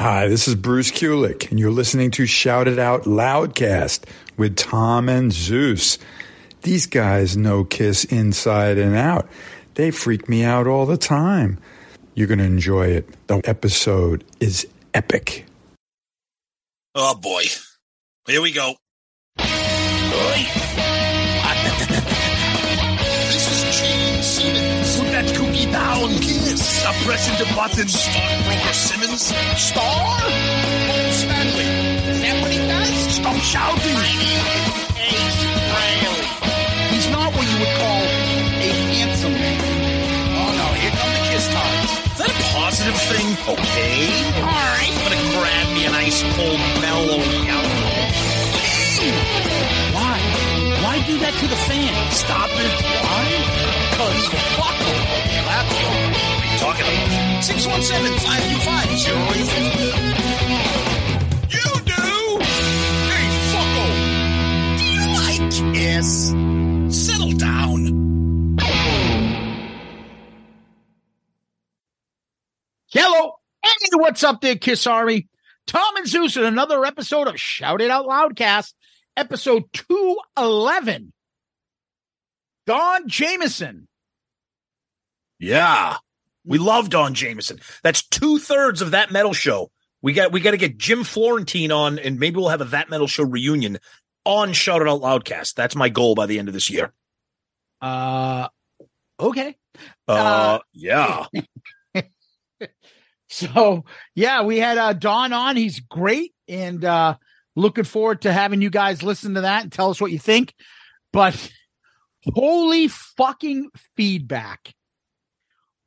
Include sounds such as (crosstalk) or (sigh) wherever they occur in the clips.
Hi, this is Bruce Kulick, and you're listening to Shout It Out Loudcast with Tom and Zeus. These guys know Kiss inside and out. They freak me out all the time. You're going to enjoy it. The episode is epic. Oh boy. Here we go. this pressing the button. Stockbroker Simmons. Star? Paul Stanley. Is that what he does? Stop shouting. Ace Frehley. He's not what you would call a handsome man. Oh no, here come the kiss times. Is that a positive thing? Okay. Alright. I'm gonna grab me an ice cold mellow yellow. Why? Why do that to the fan? Stop it. Why? Because fuck them. That's all. What are you talking 617-525-0850. You do? Hey, fucko. Do you like Kiss? Settle down. Hello. Hey, what's up there, Kiss Army? Tom and Zeus in another episode of Shout It Out Loudcast, episode 211. Don Jamieson. Yeah. We love Don Jamieson. That's two thirds of that metal show. We got we got to get Jim Florentine on, and maybe we'll have a that metal show reunion on Shout It Out Loudcast. That's my goal by the end of this year. Uh, okay. Uh, Uh, yeah. (laughs) So, yeah, we had uh, Don on. He's great. And uh, looking forward to having you guys listen to that and tell us what you think. But holy fucking feedback.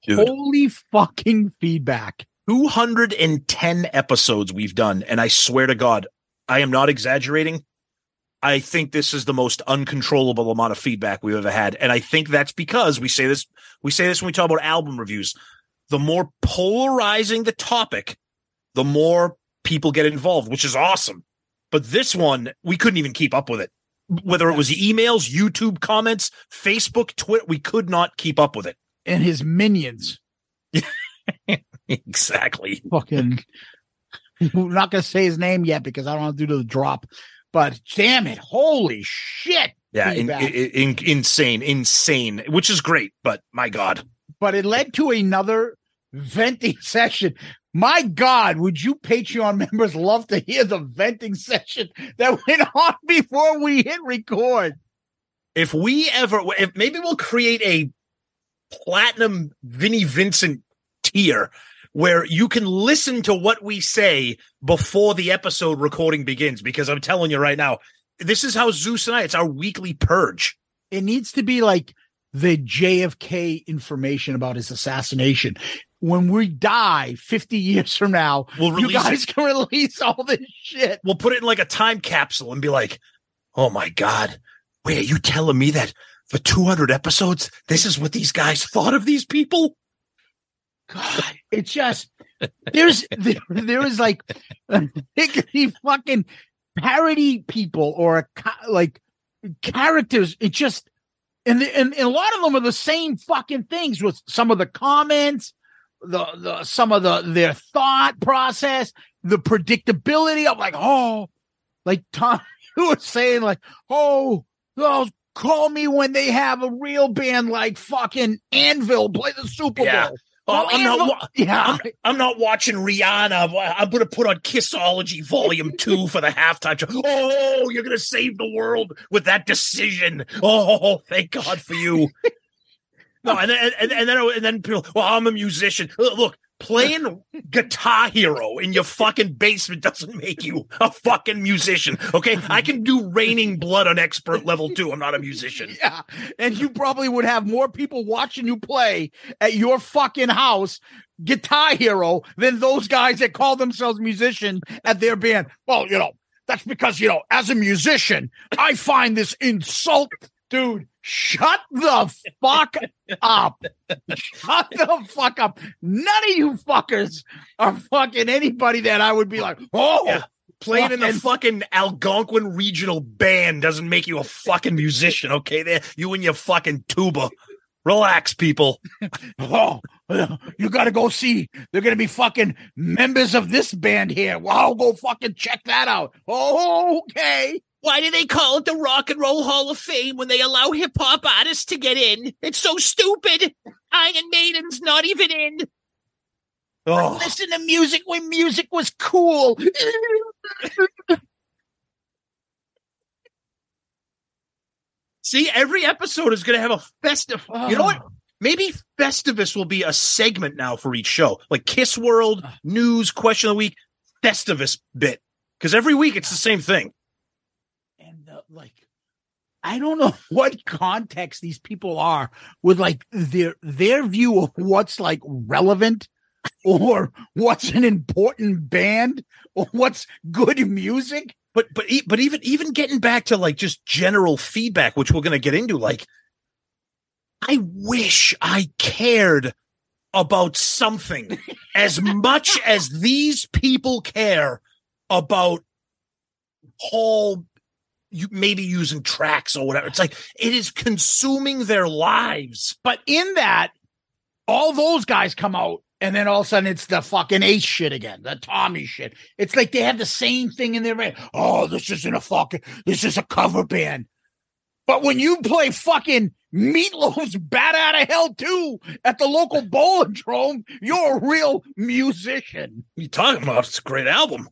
Dude. Holy fucking feedback. 210 episodes we've done, and I swear to God, I am not exaggerating. I think this is the most uncontrollable amount of feedback we've ever had. And I think that's because we say this, we say this when we talk about album reviews. The more polarizing the topic, the more people get involved, which is awesome. But this one, we couldn't even keep up with it. Whether it was emails, YouTube comments, Facebook, Twitter, we could not keep up with it. And his minions. Exactly. Fucking. I'm not to say his name yet because I don't want to do the drop. But damn it. Holy shit. Yeah, in, in, in, insane, insane, which is great, but my God. but it led to another venting (laughs) session. My God, would you Patreon members love to hear the venting session that (laughs) went on before we hit record? If we ever, if maybe we'll create a platinum Vinnie Vincent tier where you can listen to what we say before the episode recording begins. Because I'm telling you right now, this is how Zeus and I, it's our weekly purge. It needs to be like the JFK information about his assassination. When we die 50 years from now, We'll you guys it. can release all this shit. We'll put it in like a time capsule and be like, oh my God, wait, are you telling me that for 200 episodes, this is what these guys thought of these people? God, (laughs) it's just there's (laughs) there, there is like (laughs) hickety fucking parody people or a, like characters. It just and, the, and and a lot of them are the same fucking things with some of the comments, the the some of the their thought process, the predictability of like oh, like Tom you were saying like oh they'll call me when they have a real band like fucking Anvil play the Super Yeah. Bowl. Oh, I'm not. Yeah. I'm, I'm not watching Rihanna. I'm going to put on Kissology Volume (laughs) Two for the halftime show. Oh, you're going to save the world with that decision. Oh, thank God for you. (laughs) no, and then and, and then and then people. Well, I'm a musician. Look, playing Guitar Hero in your fucking basement doesn't make you a fucking musician. Okay, I can do Raining Blood on expert level too. I'm not a musician. (laughs) Yeah, and you probably would have more people watching you play at your fucking house Guitar Hero than those guys that call themselves musician at their band. Well, you know, that's because you know, as a musician, I find this insult, dude. Shut the fuck up. Shut the fuck up. None of you fuckers are fucking anybody that I would be like, oh, Yeah. Playing in the fucking Algonquin regional band doesn't make you a fucking musician, okay? There, you and your fucking tuba. Relax, people. (laughs) oh, you got to go see. They're going to be fucking members of this band here. Well, I'll go fucking check that out. Oh, okay. Why do they call it the Rock and Roll Hall of Fame when they allow hip hop artists to get in? It's so stupid. Iron Maiden's not even in. Oh, Listen to music when music was cool. (laughs) see, every episode is going to have a festive. You know what? Maybe Festivus will be a segment now for each show, like Kiss World, News, Question of the Week, Festivus bit. Because every week it's the same thing. Like I don't know (laughs) what context these people are with like their their view of what's like relevant or (laughs) what's an important band or what's good music. but but but even even getting back to like just general feedback which we're going to get into like i wish i cared about something (laughs) as much as these people care about whole you maybe using tracks or whatever it's like it is consuming their lives But in that, all those guys come out and then all of a sudden it's the fucking ace shit again, the Tommy shit. It's like they have the same thing in their head. Oh, this isn't a fucking, this is a cover band. But when you play fucking Meatloaf's Bat Out of Hell 2 at the local Bowlindrome, (laughs) you're a real musician. You talking about? It's a great album.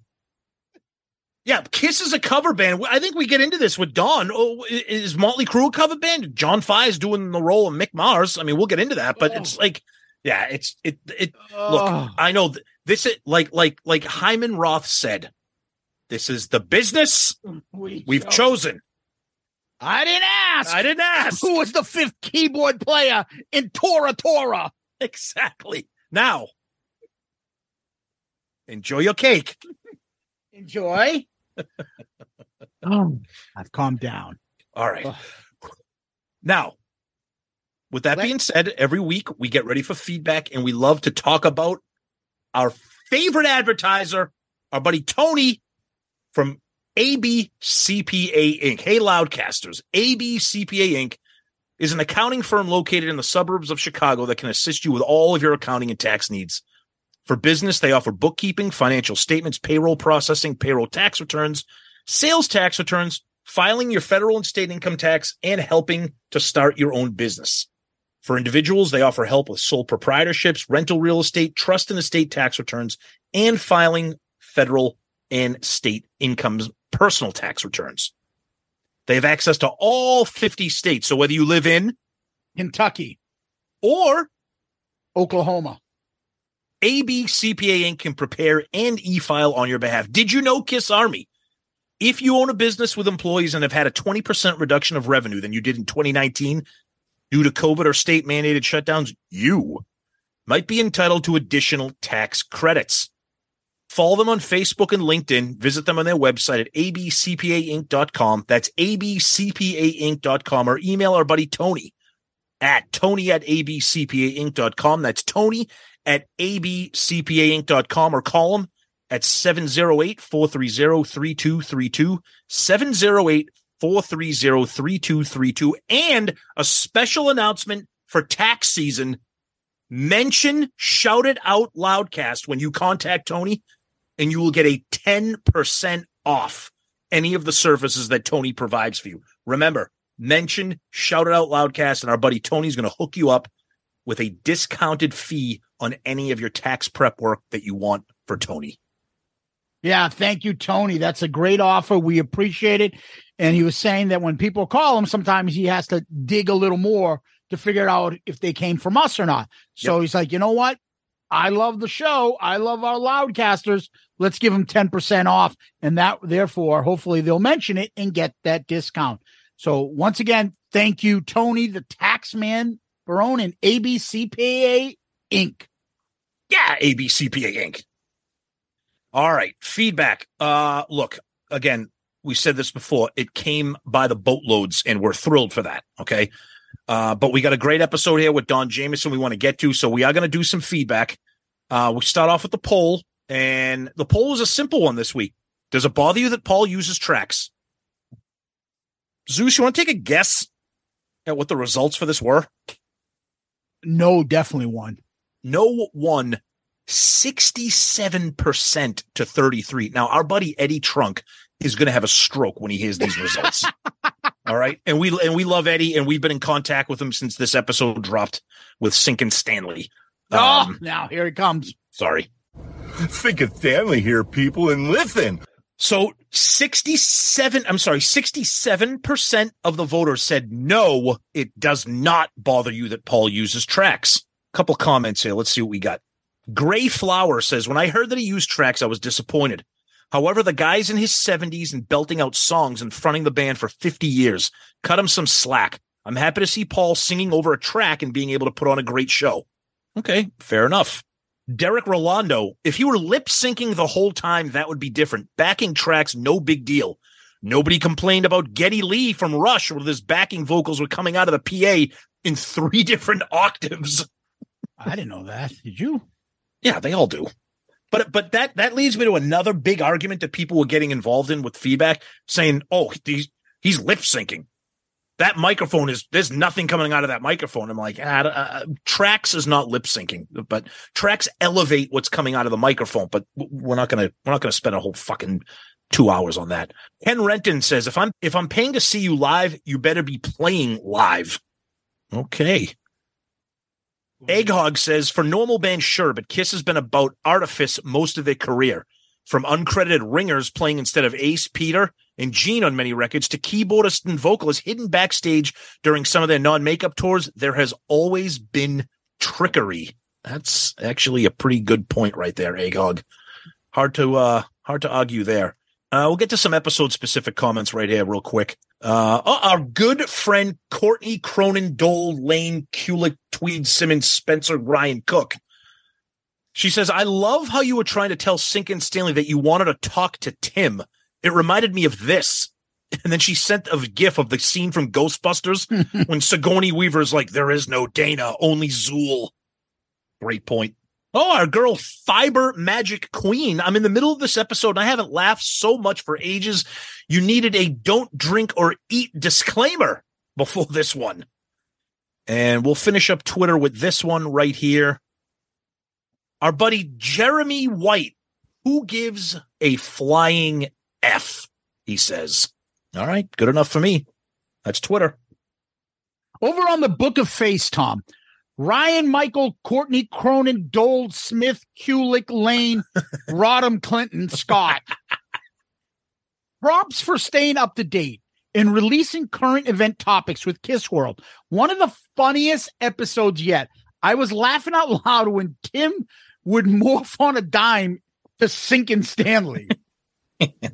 Yeah, Kiss is a cover band. I think we get into this with Don. Oh, is Motley Crue a cover band? John 5 doing the role of Mick Mars. I mean, we'll get into that, but it's oh. like, yeah, it's it it. Look, Oh. I know th- this is like like like Hyman Roth said. This is the business We we've chose- chosen. I didn't ask. I didn't ask Who was the fifth keyboard player in Tora Tora? exactly. Now, enjoy your cake. (laughs) Enjoy. Oh, I've calmed down. All right. Now, with that Let- being said, every week we get ready for feedback and we love to talk about our favorite advertiser, our buddy Tony from ABCPA Inc. Hey, Loudcasters. ABCPA Inc. is an accounting firm located in the suburbs of Chicago that can assist you with all of your accounting and tax needs. For business, they offer bookkeeping, financial statements, payroll processing, payroll tax returns, sales tax returns, filing your federal and state income tax, and helping to start your own business. For individuals, they offer help with sole proprietorships, rental real estate, trust and estate tax returns, and filing federal and state incomes personal tax returns. They have access to all 50 states. So whether you live in Kentucky, or Oklahoma. AB CPA Inc. can prepare and e-file on your behalf. Did you know Kiss Army? If you own a business with employees and have had a 20% reduction of revenue than you did in 2019 due to COVID or state mandated shutdowns, you might be entitled to additional tax credits. Follow them on Facebook and LinkedIn. Visit them on their website at abcpainc.com. That's abcpainc.com or email our buddy Tony at tony at abcpainc.com. That's Tony at abcpainc.com or call them at 708-430-3232, 708-430-3232, and a special announcement for tax season. Mention Shout It Out Loudcast when you contact Tony, and you will get a 10% off any of the services that Tony provides for you. Remember, mention Shout It Out Loudcast, and our buddy Tony's going to hook you up with a discounted fee on any of your tax prep work that you want for Tony. Yeah, thank you, Tony. That's a great offer. We appreciate it. And he was saying that when people call him, sometimes he has to dig a little more to figure out if they came from us or not. So yep. he's like, you know what? I love the show. I love our loudcasters. Let's give them 10% off. And that, therefore, hopefully they'll mention it and get that discount. So once again, thank you, Tony, the tax man, Barone, and ABCPA Inc. Yeah, ABCPA Inc. All right. Feedback. Uh look, again, we said this before. It came by the boatloads, and we're thrilled for that. Okay. Uh, but we got a great episode here with Don Jamieson we want to get to. So we are going to do some feedback. Uh, we start off with the poll, and the poll is a simple one this week. Does it bother you that Paul uses tracks? Zeus, you want to take a guess at what the results for this were? No, definitely one. No one 67% to 33. Now, our buddy Eddie Trunk is going to have a stroke when he hears these results. (laughs) All right. And we and we love Eddie and we've been in contact with him since this episode dropped with Sink and Stanley. Oh, um, now here he comes. Sorry. Sink and Stanley here, people, and listen. So 67, I'm sorry, 67% of the voters said no, it does not bother you that Paul uses tracks. Couple comments here. Let's see what we got. Gray Flower says, When I heard that he used tracks, I was disappointed. However, the guy's in his 70s and belting out songs and fronting the band for 50 years. Cut him some slack. I'm happy to see Paul singing over a track and being able to put on a great show. Okay, fair enough. Derek Rolando, if he were lip syncing the whole time, that would be different. Backing tracks, no big deal. Nobody complained about Geddy Lee from Rush, where his backing vocals were coming out of the PA in three (laughs) different octaves. I didn't know that. Did you? Yeah, they all do. But but that that leads me to another big argument that people were getting involved in with feedback, saying, "Oh, he's he's lip syncing." That microphone is there's nothing coming out of that microphone. I'm like, ah, uh, tracks is not lip syncing, but tracks elevate what's coming out of the microphone. But we're not gonna we're not gonna spend a whole fucking two hours on that. Ken Renton says, if I'm if I'm paying to see you live, you better be playing live. Okay. Egghog says for normal bands, sure, but Kiss has been about artifice most of their career. From uncredited ringers playing instead of Ace, Peter, and Gene on many records to keyboardists and vocalists hidden backstage during some of their non makeup tours, there has always been trickery. That's actually a pretty good point right there, Egghog. Hard to uh hard to argue there. Uh, we'll get to some episode specific comments right here, real quick. Uh, oh, our good friend Courtney Cronin, Dole, Lane, Kulick, Tweed, Simmons, Spencer, Ryan Cook. She says, I love how you were trying to tell Sink and Stanley that you wanted to talk to Tim. It reminded me of this. And then she sent a gif of the scene from Ghostbusters (laughs) when Sigourney Weaver's like, there is no Dana, only Zuul. Great point. Oh, our girl Fiber Magic Queen. I'm in the middle of this episode and I haven't laughed so much for ages. You needed a don't drink or eat disclaimer before (laughs) this one. And we'll finish up Twitter with this one right here. Our buddy Jeremy White, who gives a flying F, he says. All right, good enough for me. That's Twitter. Over on the Book of Face, Tom, Ryan Michael, Courtney Cronin, Dole Smith, Kulick Lane, (laughs) Rodham Clinton, Scott. Props for staying up to date and releasing current event topics with Kiss World. One of the funniest episodes yet. I was laughing out loud when Tim would morph on a dime to Sink and Stanley. (laughs)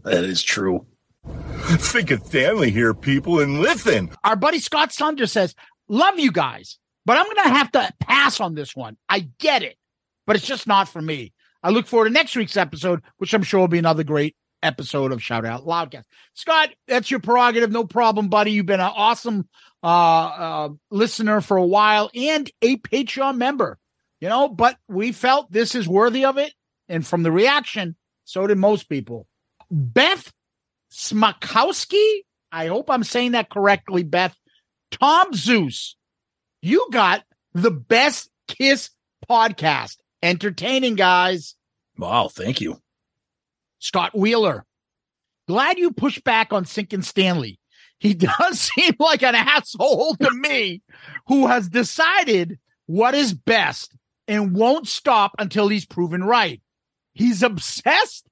that is true. Think of family here, people, and listen. Our buddy Scott Sunder says, Love you guys. But I'm going to have to pass on this one. I get it, but it's just not for me. I look forward to next week's episode, which I'm sure will be another great episode of Shout Out Loudcast. Scott, that's your prerogative. No problem, buddy. You've been an awesome uh, uh, listener for a while and a Patreon member, you know, but we felt this is worthy of it. And from the reaction, so did most people. Beth Smakowski, I hope I'm saying that correctly, Beth. Tom Zeus you got the best Kiss podcast. Entertaining, guys. Wow, thank you. Scott Wheeler. Glad you pushed back on Sinkin Stanley. He (laughs) does seem like an asshole to me who has decided what is best and won't stop until he's proven right. He's obsessed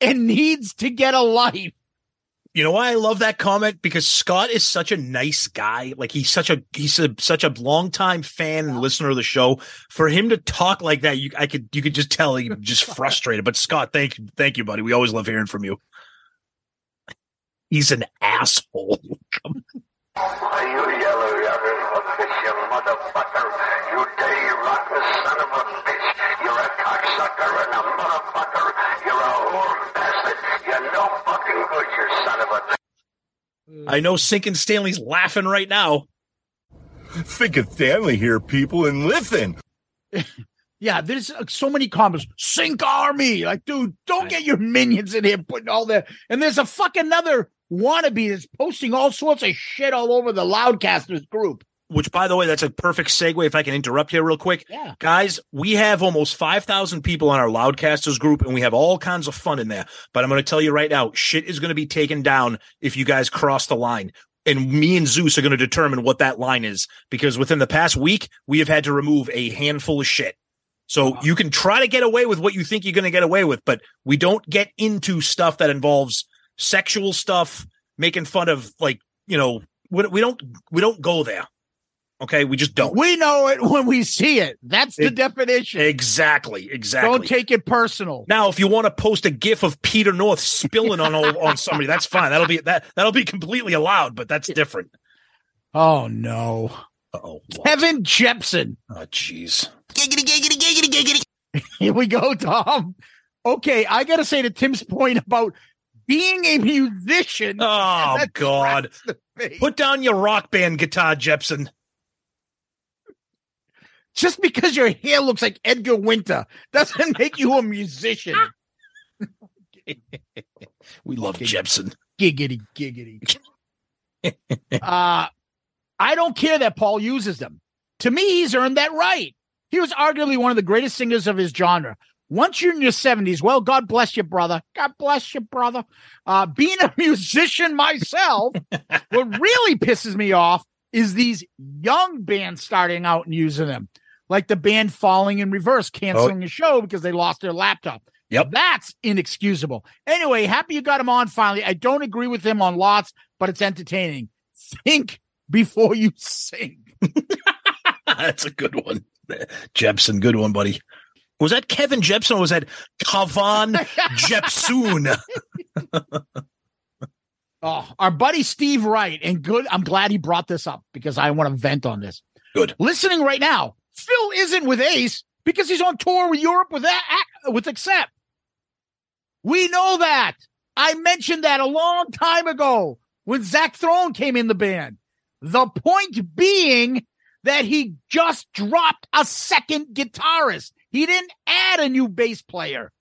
and needs to get a life. You know why I love that comment? Because Scott is such a nice guy. Like he's such a he's a, such a longtime fan and listener of the show. For him to talk like that, you I could you could just tell he's just (laughs) frustrated. But Scott, thank you, thank you, buddy. We always love hearing from you. He's an asshole. (laughs) You yellow yellow fish, motherfucker. You dirty rotten son of a bitch. You're a and a motherfucker. You're a whore bastard. You're no fucking good, you son of a I know Sinking Stanley's laughing right now. Think of Stanley here, people, and listen. (laughs) Yeah, there's uh, so many comments. Sink army, like, dude, don't get your minions in here putting all that. And there's a fucking another wannabe that's posting all sorts of shit all over the Loudcasters group. Which, by the way, that's a perfect segue. If I can interrupt here real quick, Yeah. guys, we have almost five thousand people on our Loudcasters group, and we have all kinds of fun in there. But I'm going to tell you right now, shit is going to be taken down if you guys cross the line. And me and Zeus are going to determine what that line is because within the past week, we have had to remove a handful of shit. So you can try to get away with what you think you're going to get away with, but we don't get into stuff that involves sexual stuff, making fun of like, you know, we, we don't, we don't go there. Okay. We just don't. We know it when we see it. That's the It- definition. Exactly. Exactly. Don't take it personal. Now, if you want to post a GIF of Peter North spilling on (laughs) on somebody, that's fine. That'll be that that'll be completely allowed, but that's different. Oh no. Oh, Kevin Jepson. oh, jeez. (laughs) Here we go, Tom. Okay, I gotta say to Tim's point about being a musician. Oh God! Put down your rock band guitar, Jepson. Just because your hair looks like Edgar Winter doesn't make you a musician. (laughs) We love Jepson. giggity giggity. uh I don't care that Paul uses them. To me, he's earned that right. He was arguably one of the greatest singers of his genre. Once you're in your 70s, well, God bless you, brother. God bless you, brother. Uh, being a (laughs) musician myself, what really pisses me off is these young bands starting out and using them, like the band Falling in Reverse, oh. canceling the show because they lost their laptop. Yep. That's inexcusable. Anyway, happy you got him on finally. I don't agree with him on lots, but it's entertaining. Think before you sing. (laughs) that's a good one, Jepson. Good one, buddy. Was that Kevin Jepson or was that Kavan Jepsoon? (laughs) Oh, our buddy Steve Wright, and good. I'm glad he brought this up because I want to vent on this. Good. Listening right now, Phil isn't with Ace because he's on tour with Europe with that with Accept. We know that. I mentioned that a long time ago when Zach Throne came in the band. The point being that he just dropped a second guitarist. He didn't add a new bass player.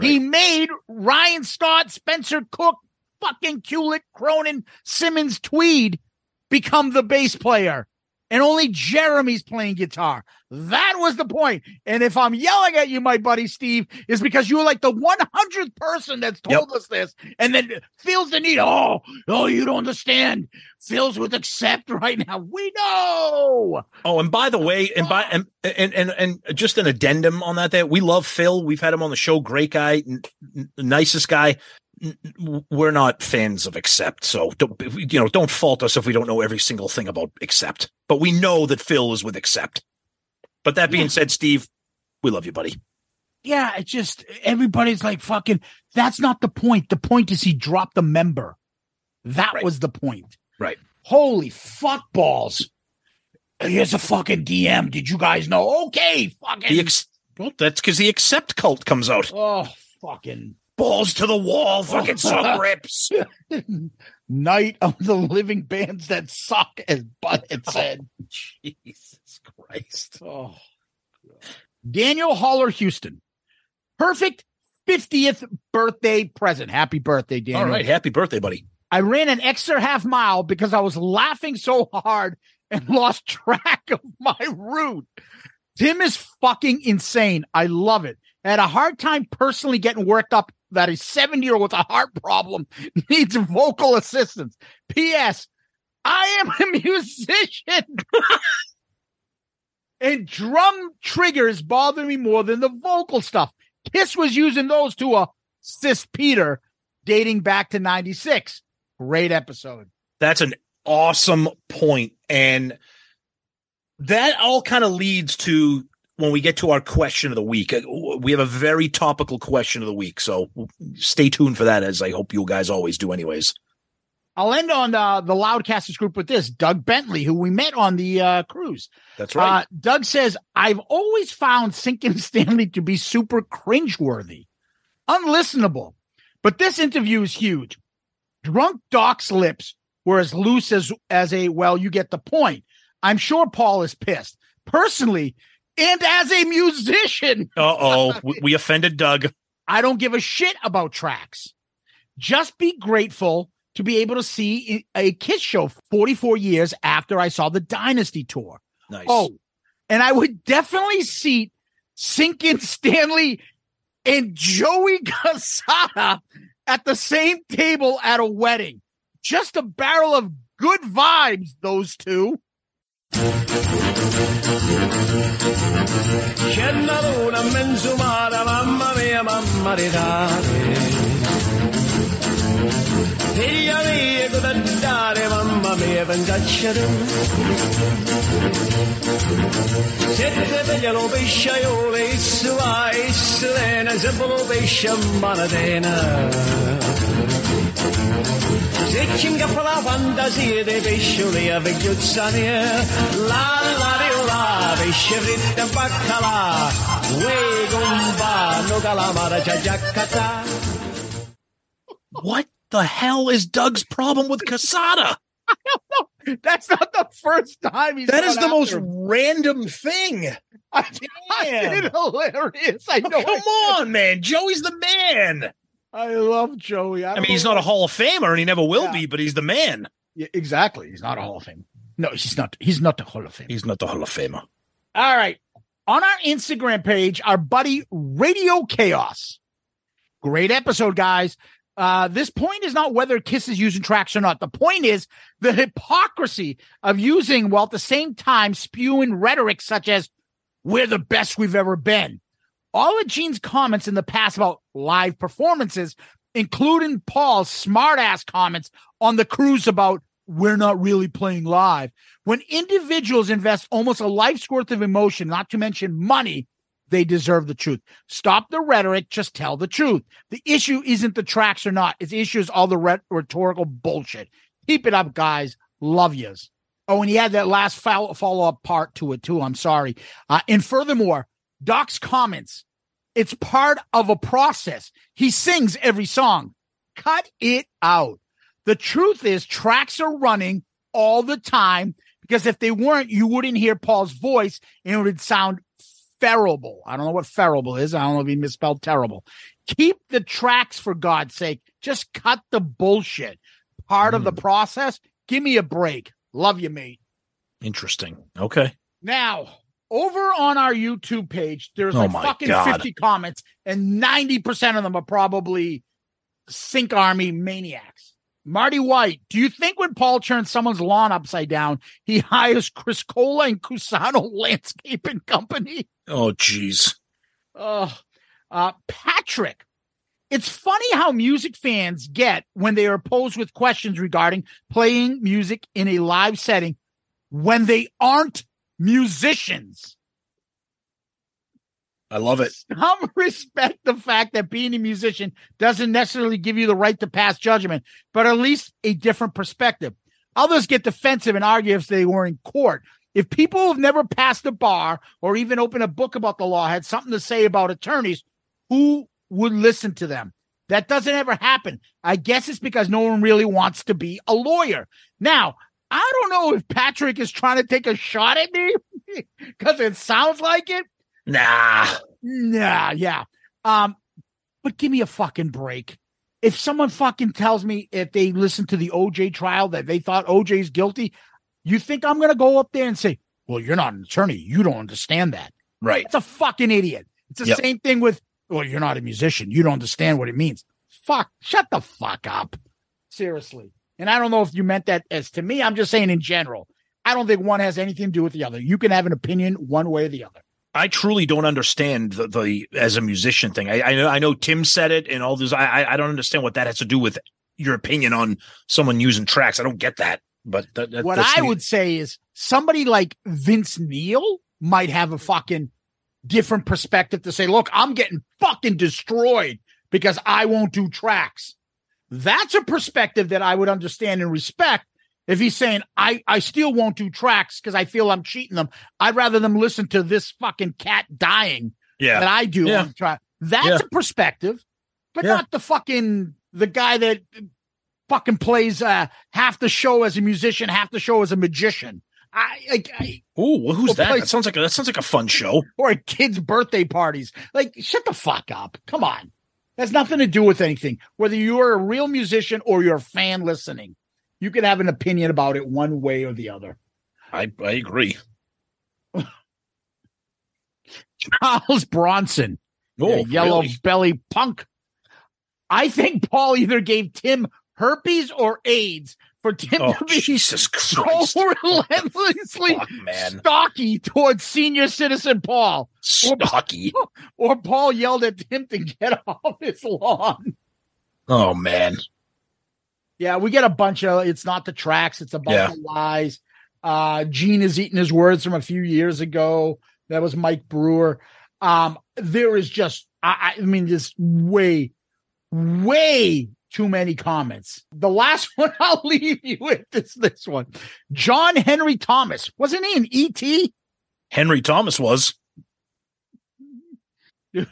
He made Ryan Scott, Spencer Cook, fucking Kulick, Cronin, Simmons, Tweed become the bass player. And only Jeremy's playing guitar. That was the point. And if I'm yelling at you, my buddy Steve, is because you were like the 100th person that's told us this, and then feels the need. Oh, oh, you don't understand. Phil's with accept right now. We know. Oh, and by the way, and by and and and, and just an addendum on that. There, we love Phil. We've had him on the show. Great guy, n- nicest guy. We're not fans of Accept, so don't you know? Don't fault us if we don't know every single thing about Accept. But we know that Phil is with Accept. But that being said, Steve, we love you, buddy. Yeah, it's just everybody's like fucking. That's not the point. The point is he dropped the member. That Right. was the point. Right. Holy fuck balls. Here's a fucking DM. Did you guys know? Okay, fucking. The ex- well, that's because the Accept cult comes out. oh, fucking. Balls to the wall, (laughs) fucking suck rips. (laughs) Night of the living bands that suck, as Bud had oh, said. Jesus Christ. Oh. Daniel Holler Houston. Perfect 50th birthday present. Happy birthday, Daniel. All right, happy birthday, buddy. I ran an extra half mile because I was laughing so hard and (laughs) lost track of my route. Tim is fucking insane. I love it. I had a hard time personally getting worked up that a 70 year old with a heart problem (laughs) needs vocal assistance. P.S. I am a (laughs) musician. (laughs) and drum triggers bother me more than the vocal stuff. Kiss was using those to assist Peter dating back to 96. Great episode. That's an awesome point. And that all kind of leads to when we get to our question of the week. Uh, We have a very topical question of the week. So stay tuned for that, as I hope you guys always do, anyways. I'll end on uh, the Loudcasters group with this Doug Bentley, who we met on the uh, cruise. That's right. Uh, Doug says, I've always found Sinking Stanley to be super cringeworthy, unlistenable. But this interview is huge. Drunk Doc's lips were as loose as, as a, well, you get the point. I'm sure Paul is pissed. Personally, and as a musician, Uh oh. we, offended Doug. I don't give a shit about tracks. Just be grateful to be able to see a Kiss show 44 years after I saw the Dynasty tour. Nice. Oh, and I would definitely seat Sinkin Stanley and Joey (laughs) Cassata at the same table at a wedding. Just a barrel of good vibes, those two. C'è una luna menzumata, mamma mia, mamma di dare. Figlia mia, cosa dare, mamma mia, pensacciare. Sette veglia lo pesciaiole, issu va, issu lena, se lo pesce in. Se ci la fantasia dei pescioli a vecchiuzza mia, la la dio la, pesce fritto e uè gomba, no calamara, c'ha giaccata. What the hell is Doug's problem with Cassata? (laughs) That's not the first time he's That gone is the most him. random thing. (laughs) I find it hilarious. I oh, know. Come on, man. Joey's the man. I love Joey. I mean, he's not a Hall of Famer and he never will Yeah. be, but he's the man. Yeah, exactly. He's not a Hall of Fame. No, he's not. He's not the Hall of Fame. He's not the Hall of Famer. All right. On our Instagram page, our buddy Radio Chaos. Great episode, guys. Uh, this point is not whether Kiss is using tracks or not. The point is the hypocrisy of using while at the same time spewing rhetoric such as, we're the best we've ever been. All of Gene's comments in the past about live performances, including Paul's smartass comments on the cruise about we're not really playing live. When individuals invest almost a life's worth of emotion, not to mention money, they deserve the truth. Stop the rhetoric, just tell the truth. The issue isn't the tracks or not. Its issue is all the rhet- rhetorical bullshit. Keep it up, guys. Love yous. Oh, and he had that last follow up part to it too. I'm sorry. Uh, and furthermore, Doc's comments. It's part of a process. He sings every song. Cut it out. The truth is, tracks are running all the time because if they weren't, you wouldn't hear Paul's voice and it would sound ferrible. I don't know what ferrible is. I don't know if he misspelled terrible. Keep the tracks for God's sake. Just cut the bullshit. Part of the mm. process. Give me a break. Love you, mate. Interesting. Okay. Now, over on our YouTube page, there's Oh like fucking God. 50 comments, and 90% of them are probably Sink Army maniacs. Marty White, do you think when Paul turns someone's lawn upside down, he (laughs) hires Chris Cola and Cusano Landscaping Company? Oh, jeez. Oh, uh, Patrick. It's funny how music fans get when they are posed with questions regarding playing music in a live setting when they aren't musicians. I love it. Some (laughs) respect the fact that being a musician doesn't necessarily give you the right to pass judgment, but at least a different perspective. Others get defensive and argue if they were in court. If people who've never passed a bar or even opened a book about the law had something to say about attorneys, who would listen to them? That doesn't ever happen. I guess it's because no one really wants to be a lawyer. Now, I don't know if Patrick is trying to take a shot at me (laughs) because it sounds like it. Nah. Nah, yeah. Um, but give me a fucking break. If someone fucking tells me if they listened to the OJ trial that they thought OJ's guilty, you think I'm gonna go up there and say, Well, you're not an attorney, you don't understand that. Right. It's a fucking idiot. It's the Yep. same thing with, well, you're not a musician, you don't understand what it means. Fuck, shut the fuck up. Seriously. And I don't know if you meant that as to me. I'm just saying in general. I don't think one has anything to do with the other. You can have an opinion one way or the other. I truly don't understand the, the as a musician thing. I, I know I know Tim said it and all this. I I- don't understand what that has to do with your opinion on someone using tracks. I don't get that. But that, that- what I me. would say is somebody like Vince Neil might have a fucking different perspective to say, look, I'm getting fucking destroyed because I won't do tracks. That's a perspective that I would understand and respect. If he's saying I, I still won't do tracks because I feel I'm cheating them, I'd rather them listen to this fucking cat dying yeah. that I do Yeah. on track. That's Yeah. a perspective, but Yeah. not the fucking the guy that fucking plays uh half the show as a musician, half the show as a magician. I like I, Ooh, well, who's that? That sounds like a, that sounds like a fun show. or at kids' birthday parties. Like, shut the fuck up. Come on. Has nothing to do with anything. Whether you're a real musician or you're a fan listening, you can have an opinion about it one way or the other. I I agree. (laughs) Charles Bronson, Oh, yellow really? belly punk. I think Paul either gave Tim herpes or AIDS for Tim Oh, to be Jesus so relentlessly Fuck, stocky towards senior citizen Paul. stocky. (laughs) Or Paul yelled at Tim to get (laughs) off his lawn. Oh man, Yeah, we get a bunch of it's not the tracks, it's a bunch Yeah. of lies. Uh Gene is eating his words from a few years ago. That was Mike Brewer. Um, there is just I, I mean, there's way, way too many comments. The last (laughs) one I'll leave you with is this one. John Henry Thomas. Wasn't he an ET? Henry Thomas was. (laughs)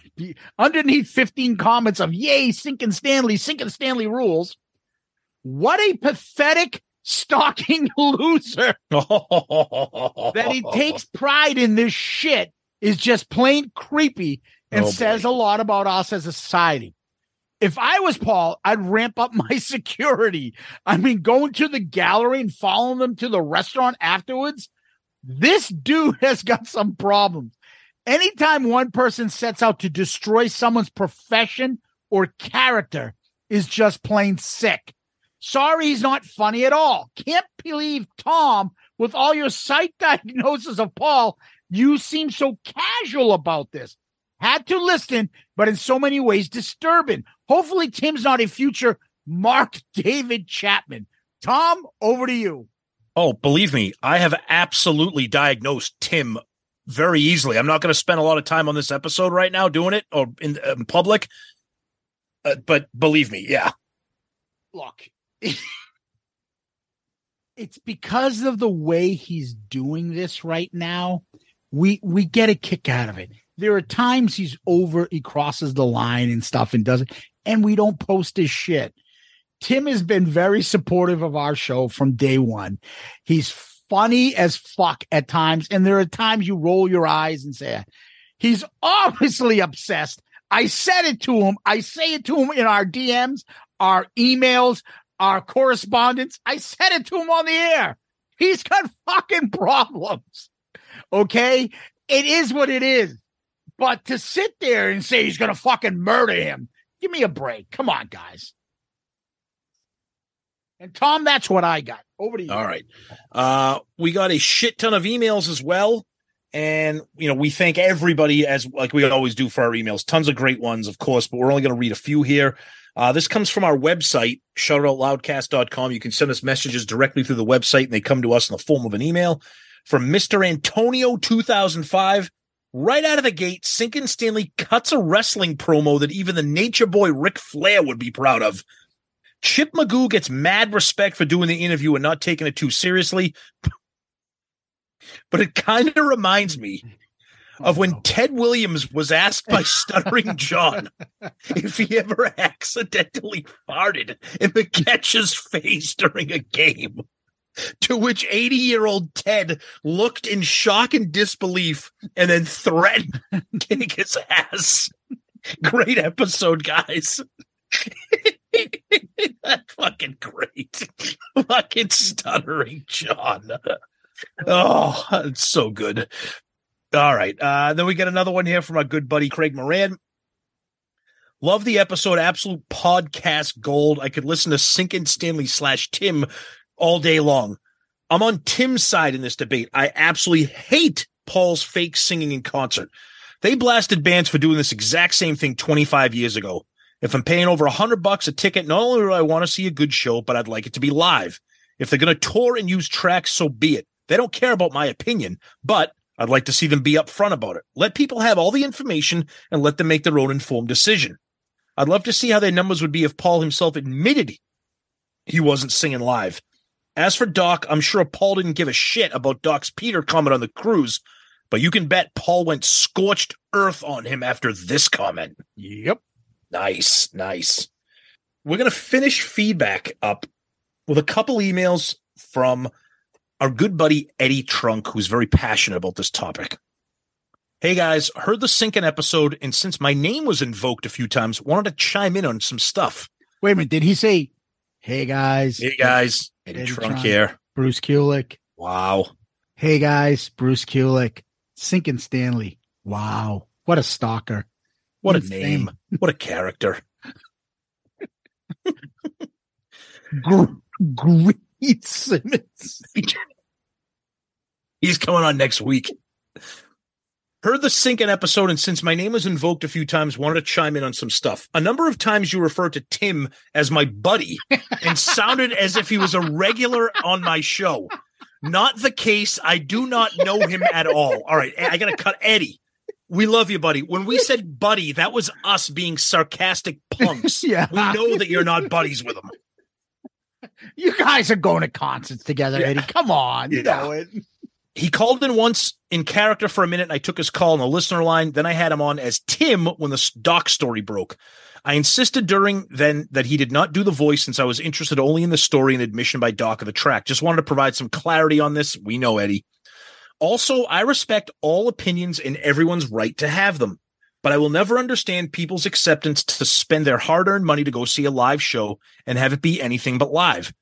underneath 15 comments of yay, sinking Stanley, sinking Stanley rules. What a pathetic stalking (laughs) loser that he takes (laughs) pride in this shit is just plain creepy and Oh, says boy. a lot about us as a society. If I was Paul, I'd ramp up (laughs) my security. I mean, going to the gallery and following them to the restaurant afterwards. This dude has got some problems. Anytime one person sets out to destroy someone's profession or character is just plain sick. Sorry, he's not funny at all. Can't believe Tom, with all your psych (laughs) diagnosis of Paul, you seem so casual about this. Had to listen, but in so many ways disturbing. Hopefully, Tim's not a future Mark (laughs) David Chapman. Tom, over to you. Oh, believe me, I have absolutely diagnosed Tim very easily. I'm not going to spend a lot of time on this episode right now doing it or in, in public. Uh, but believe me, yeah. look it's because of the way he's doing this right now we we get a kick out of it. There are times he's over he crosses the line and stuff and doesn't and we don't post his shit. Tim has been very supportive of our show from day one. He's funny as fuck at times and there are times you roll your eyes and say he's obviously obsessed. I said it to him. I say it to him in our dms our emails, our correspondence. I said it to him on the air. He's got fucking problems. Okay. It is what it is. But to sit there and say he's going to fucking murder him, give me a break. Come on, guys. And Tom, that's what I got. Over to you. All right. Uh, we got a shit ton of emails as well. And, you know, we thank everybody as like we always do for our emails. Tons of great ones, of course, but we're only going to read a few here. Uh, this comes from our website, shoutoutloudcast.com. You can send us messages directly through the website and they come to us in the form of an email from Mr. Antonio 2005. Right out of the gate, Sinkin Stanley cuts a wrestling promo that even the nature boy Ric Flair would be proud of. Chip Magoo gets mad respect for doing the interview and not taking it too seriously. But it kind of reminds me Oh, of when Ted Williams was asked by (laughs) Stuttering John if he ever accidentally farted in the catcher's face during a game. To which 80 year old Ted looked in shock and disbelief and then threatened kick his ass. Great episode, guys. That's (laughs) fucking great. fucking stuttering John. Oh, it's so good. All right. Uh, then we get another one here from our good buddy Craig Moran. Love the episode. Absolute podcast gold. I could listen to Sinkin Stanley slash Tim all day long. I'm on Tim's side in this debate. I absolutely hate Paul's fake singing in concert. They blasted bands for doing this exact same thing 25 years ago. If I'm paying over a hundred bucks a ticket, not only do I want to see a good show, but I'd like it to be live. If they're going to tour and use tracks, so be it. They don't care about my opinion, but I'd like to see them be upfront about it. Let people have all the information and let them make their own informed decision. I'd love to see how their numbers would be if Paul himself admitted he wasn't singing live. As for Doc, I'm sure Paul didn't give a shit about Doc's Peter comment on the cruise, but you can bet Paul went scorched earth on him after this comment. Yep. Nice, nice. We're going to finish feedback up with a couple emails from our good buddy Eddie Trunk, who's very passionate about this topic. Hey guys, heard the sinking episode, and since my name was invoked a few times, wanted to chime in on some stuff. Wait a minute. Did he say, hey guys? Hey guys, Eddie, Eddie Trunk Trunk. here. Bruce Kulick. Wow. Hey guys, Bruce Kulick. Sinking Stanley. Wow. What a stalker. What a name. What a character. (laughs) Gr- Great (laughs) Simmons. He's coming on next week. Heard the sinking episode, and since my name was invoked a few times, wanted to chime in on some stuff. A number of times you referred to Tim as my buddy (laughs) and sounded as if he was a regular on my show. Not the case. I do not know him at all. All right, I got to cut Eddie. We love you, buddy. When we said buddy, that was us being sarcastic punks. (laughs) Yeah. We know that you're not buddies with him. You guys are going to concerts together, Yeah. Eddie. Come on. You Yeah. know it. He called in once in character for a minute and I took his call on the listener line. Then I had him on as Tim when the doc story broke. I insisted during then that he did not do the voice since I was interested only in the story and admission by Doc of the track. Just wanted to provide some clarity on this. We know Eddie. Also, I respect all opinions and everyone's right to have them, but I will never understand people's acceptance to spend their hard earned money to go see a live show and have it be anything but live.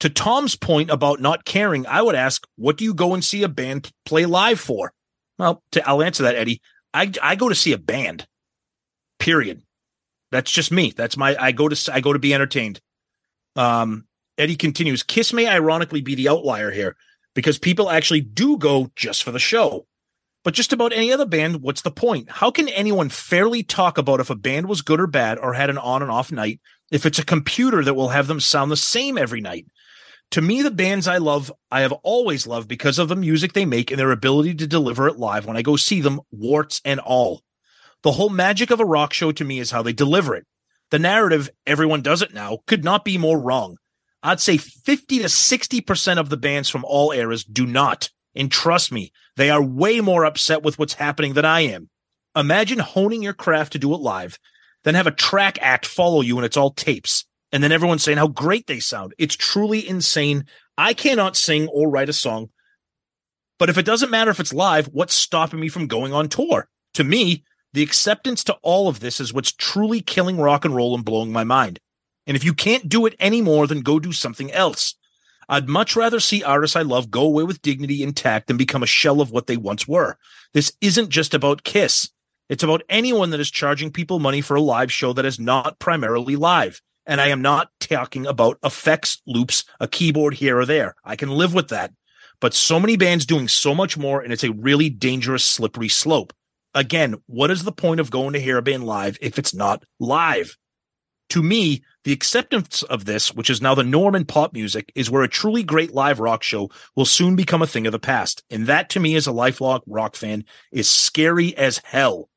To Tom's point about not caring, I would ask, what do you go and see a band play live for? Well, to, I'll answer that, Eddie. I, I go to see a band. Period. That's just me. That's my. I go to I go to be entertained. Um, Eddie continues. Kiss may ironically be the outlier here because people actually do go just for the show. But just about any other band, what's the point? How can anyone fairly talk about if a band was good or bad or had an on and off night if it's a computer that will have them sound the same every night? To me, the bands I love, I have always loved because of the music they make and their ability to deliver it live when I go see them, warts and all. The whole magic of a rock show to me is how they deliver it. The narrative, everyone does it now, could not be more wrong. I'd say 50 to 60% of the bands from all eras do not. And trust me, they are way more upset with what's happening than I am. Imagine honing your craft to do it live, then have a track act follow you and it's all tapes. And then everyone's saying how great they sound. It's truly insane. I cannot sing or write a song. But if it doesn't matter if it's live, what's stopping me from going on tour? To me, the acceptance to all of this is what's truly killing rock and roll and blowing my mind. And if you can't do it anymore, then go do something else. I'd much rather see artists I love go away with dignity intact than become a shell of what they once were. This isn't just about Kiss. It's about anyone that is charging people money for a live show that is not primarily live. And I am not talking about effects, loops, a keyboard here or there. I can live with that. But so many bands doing so much more, and it's a really dangerous, slippery slope. Again, what is the point of going to hear a band live if it's not live? To me, the acceptance of this, which is now the norm in pop music, is where a truly great live rock show will soon become a thing of the past. And that to me as a lifelong rock fan is scary as hell.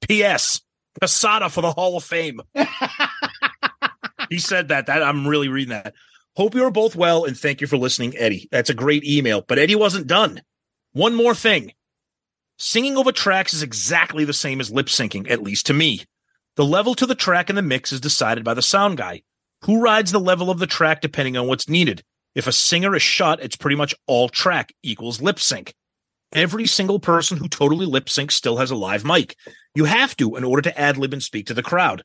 P.S. Cassata for the Hall of Fame. (laughs) he said that. That I'm really reading that. Hope you are both well and thank you for listening, Eddie. That's a great email. But Eddie wasn't done. One more thing. Singing over tracks is exactly the same as lip syncing, at least to me. The level to the track in the mix is decided by the sound guy. Who rides the level of the track depending on what's needed? If a singer is shot, it's pretty much all track equals lip sync. Every single person who totally lip syncs still has a live mic. You have to in order to ad lib and speak to the crowd.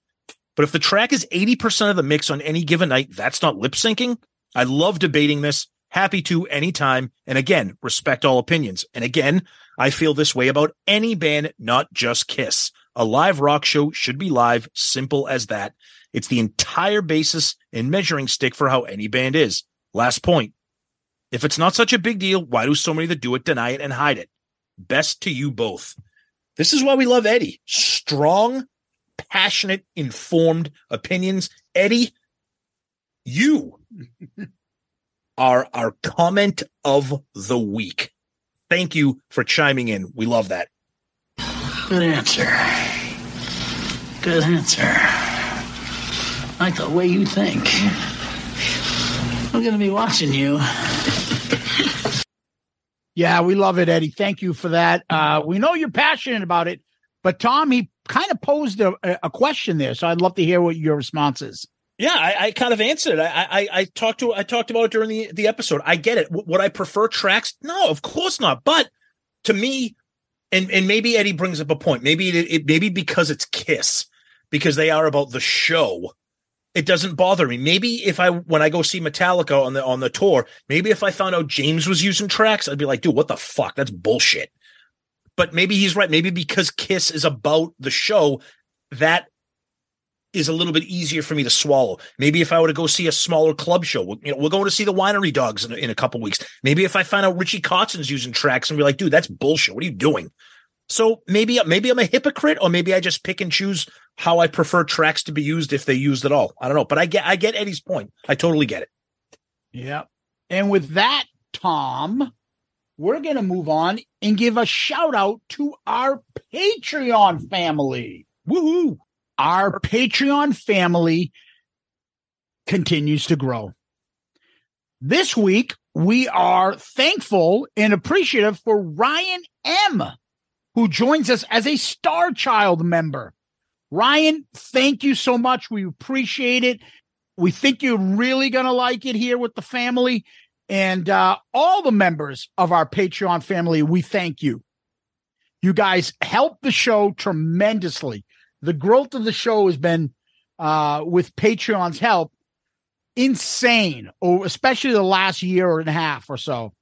But if the track is 80% of the mix on any given night, that's not lip syncing. I love debating this. Happy to anytime. And again, respect all opinions. And again, I feel this way about any band, not just Kiss. A live rock show should be live, simple as that. It's the entire basis and measuring stick for how any band is. Last point. If it's not such a big deal, why do so many that do it deny it and hide it? Best to you both. This is why we love Eddie. Strong, passionate, informed opinions. Eddie, you (laughs) are our comment of the week. Thank you for chiming in. We love that. Good answer. Good answer. I like the way you think. I'm going to be watching you. (laughs) Yeah, we love it, Eddie. Thank you for that. Uh, we know you're passionate about it, but Tom, he kind of posed a, a question there, so I'd love to hear what your response is. Yeah, I, I kind of answered. It. I, I I talked to I talked about it during the the episode. I get it. W- would I prefer tracks? No, of course not. But to me, and and maybe Eddie brings up a point. Maybe it, it maybe because it's Kiss, because they are about the show. It doesn't bother me. Maybe if I when I go see Metallica on the on the tour, maybe if I found out James was using tracks, I'd be like, dude, what the fuck? That's bullshit. But maybe he's right. Maybe because Kiss is about the show, that is a little bit easier for me to swallow. Maybe if I were to go see a smaller club show, you know, we're going to see the Winery Dogs in, a- in a couple weeks. Maybe if I find out Richie Kotzen's using tracks and be like, dude, that's bullshit. What are you doing? So maybe maybe I'm a hypocrite, or maybe I just pick and choose how I prefer tracks to be used if they used at all. I don't know, but I get I get Eddie's point. I totally get it. Yeah. And with that, Tom, we're going to move on and give a shout out to our Patreon family. Woohoo! Our Patreon family continues to grow. This week, we are thankful and appreciative for Ryan M., who joins us as a Star Child member. Ryan, thank you so much. We appreciate it. We think you're really going to like it here with the family. And uh, all the members of our Patreon family, we thank you. You guys help the show tremendously. The growth of the show has been, uh, with Patreon's help, insane, or especially the last year and a half or so.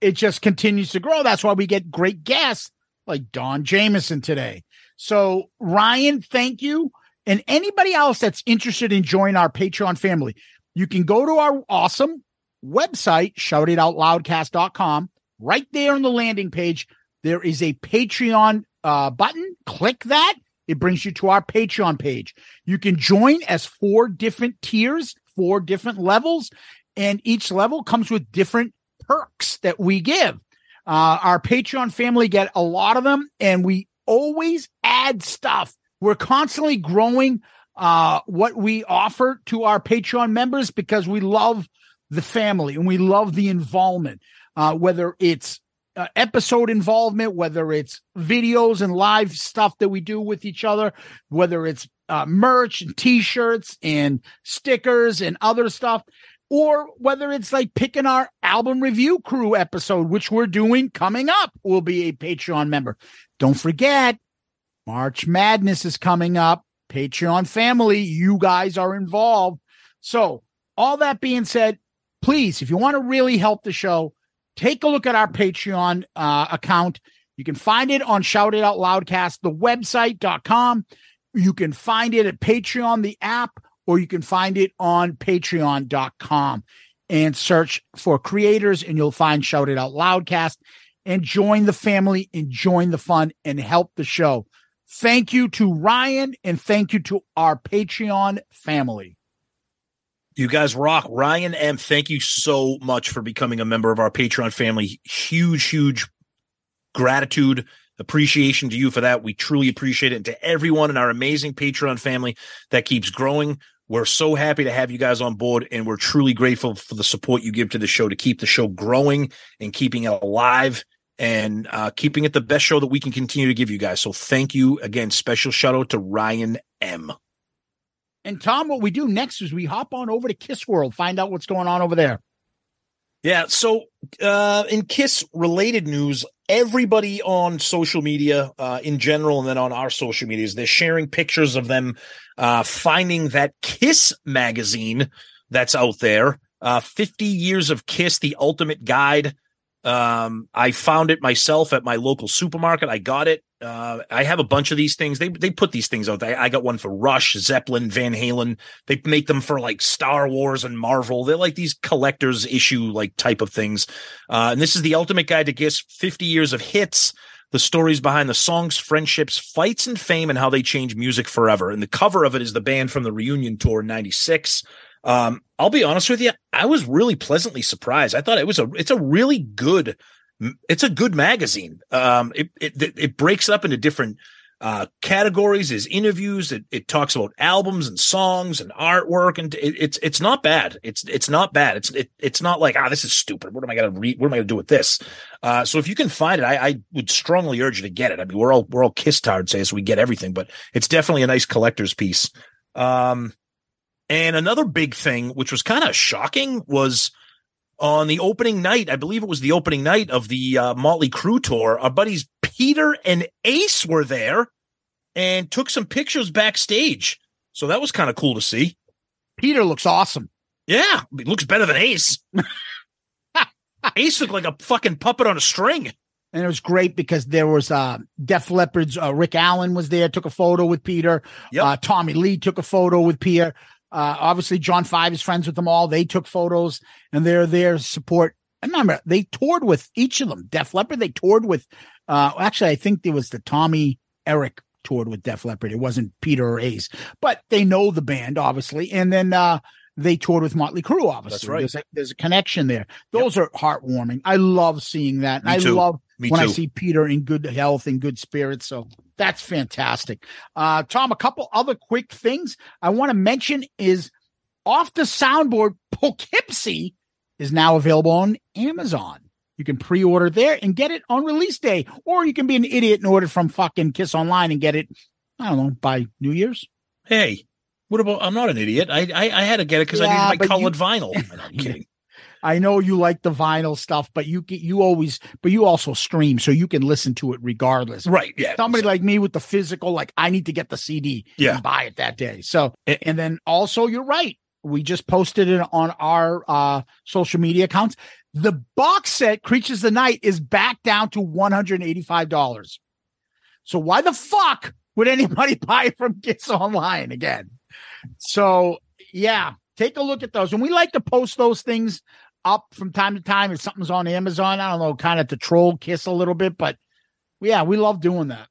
It just continues to grow. That's why we get great guests like Don Jamieson today. So, Ryan, thank you. And anybody else that's interested in joining our Patreon family, you can go to our awesome website, shoutitoutloudcast.com. Right there on the landing page, there is a Patreon uh, button. Click that. It brings you to our Patreon page. You can join as four different tiers, four different levels, and each level comes with different perks that we give. Uh, our Patreon family get a lot of them, and we always add stuff. We're constantly growing uh, what we offer to our Patreon members because we love the family and we love the involvement, uh, whether it's uh, episode involvement, whether it's videos and live stuff that we do with each other, whether it's uh, merch and t-shirts and stickers and other stuff, or whether it's like picking our album review crew episode, which we're doing coming up, will be a Patreon member. Don't forget, March Madness is coming up. Patreon family, you guys are involved. So, all that being said, please, if you want to really help the show, take a look at our Patreon uh, account. You can find it on Shout It Out Loudcast, the website.com. You can find it at Patreon, the app, or you can find it on patreon.com and search for creators, and you'll find Shout It Out Loudcast and join the family and join the fun and help the show. Thank you to Ryan and thank you to our Patreon family. You guys rock. Ryan M, thank you so much for becoming a member of our Patreon family. Huge, huge gratitude, appreciation to you for that. We truly appreciate it. And to everyone in our amazing Patreon family that keeps growing. We're so happy to have you guys on board, and we're truly grateful for the support you give to the show to keep the show growing and keeping it alive and uh, keeping it the best show that we can continue to give you guys. So thank you again. Special shout out to Ryan M. And Tom, what we do next is we hop on over to Kiss World, find out what's going on over there. Yeah. So, uh, in Kiss related news, everybody on social media, uh, in general, and then on our social medias, they're sharing pictures of them, uh, finding that Kiss magazine that's out there, uh, 50 years of Kiss, the ultimate guide. Um, I found it myself at my local supermarket. I got it. Uh, I have a bunch of these things. They they put these things out. I, I got one for Rush, Zeppelin, Van Halen. They make them for like Star Wars and Marvel. They're like these collectors issue like type of things. Uh, and this is the ultimate guide to Kiss 50 years of hits, the stories behind the songs, friendships, fights, and fame, and how they change music forever. And the cover of it is the band from the reunion tour in '96. Um, I'll be honest with you, I was really pleasantly surprised. I thought it was a it's a really good it's a good magazine. Um, it it it breaks up into different uh, categories, is interviews. It, it talks about albums and songs and artwork, and it, it's it's not bad. It's it's not bad. It's it, it's not like ah, this is stupid. What am I gonna read? What am I gonna do with this? Uh, so if you can find it, I, I would strongly urge you to get it. I mean, we're all we're all kiss tired, say so we get everything, but it's definitely a nice collector's piece. Um, and another big thing, which was kind of shocking, was on the opening night. I believe it was the opening night of the uh, Motley Crue tour. Our buddies Peter and Ace were there and took some pictures backstage. So that was kind of cool to see. Peter looks awesome. Yeah, he looks better than Ace. (laughs) Ace looked like a fucking puppet on a string. And it was great because there was uh, Def Leppard's uh, Rick Allen was there, took a photo with Peter. Yep. Uh, Tommy Lee took a photo with Peter. Uh, obviously, John 5 is friends with them all. They took photos and they're there support. I remember they toured with each of them. Def Leppard, they toured with, uh, actually, I think there was the Tommy Eric toured with Def Leppard. It wasn't Peter or Ace, but they know the band, obviously. And then, uh, they toured with Motley Crue, obviously. That's right. There's a, there's a connection there. Those are heartwarming. I love seeing that. I too. love Me when I see Peter in good health and good spirits. So that's fantastic. Uh, Tom, a couple other quick things I want to mention is off the soundboard, Poughkeepsie is now available on Amazon. You can pre-order there and get it on release day, or you can be an idiot and order from fucking Kiss Online and get it. I don't know by New Year's. Hey, what about? I'm not an idiot. I I, I had to get it because I Yeah, needed my colored you- vinyl. I'm (laughs) kidding. I know you like the vinyl stuff, but you get you always, but you also stream, so you can listen to it regardless. Right? Yeah. Somebody like me with the physical, like I need to get the CD Yeah. and buy it that day. So, Eh. and then also, you're right. We just posted it on our uh, social media accounts. The box set Creatures of the Night is back down to $185. So why the fuck would anybody (laughs) buy it from Kiss Online again? So yeah, take a look at those. And we like to post those things up from time to time if something's on Amazon. I don't know, kind of to troll Kiss a little bit, but yeah, we love doing that.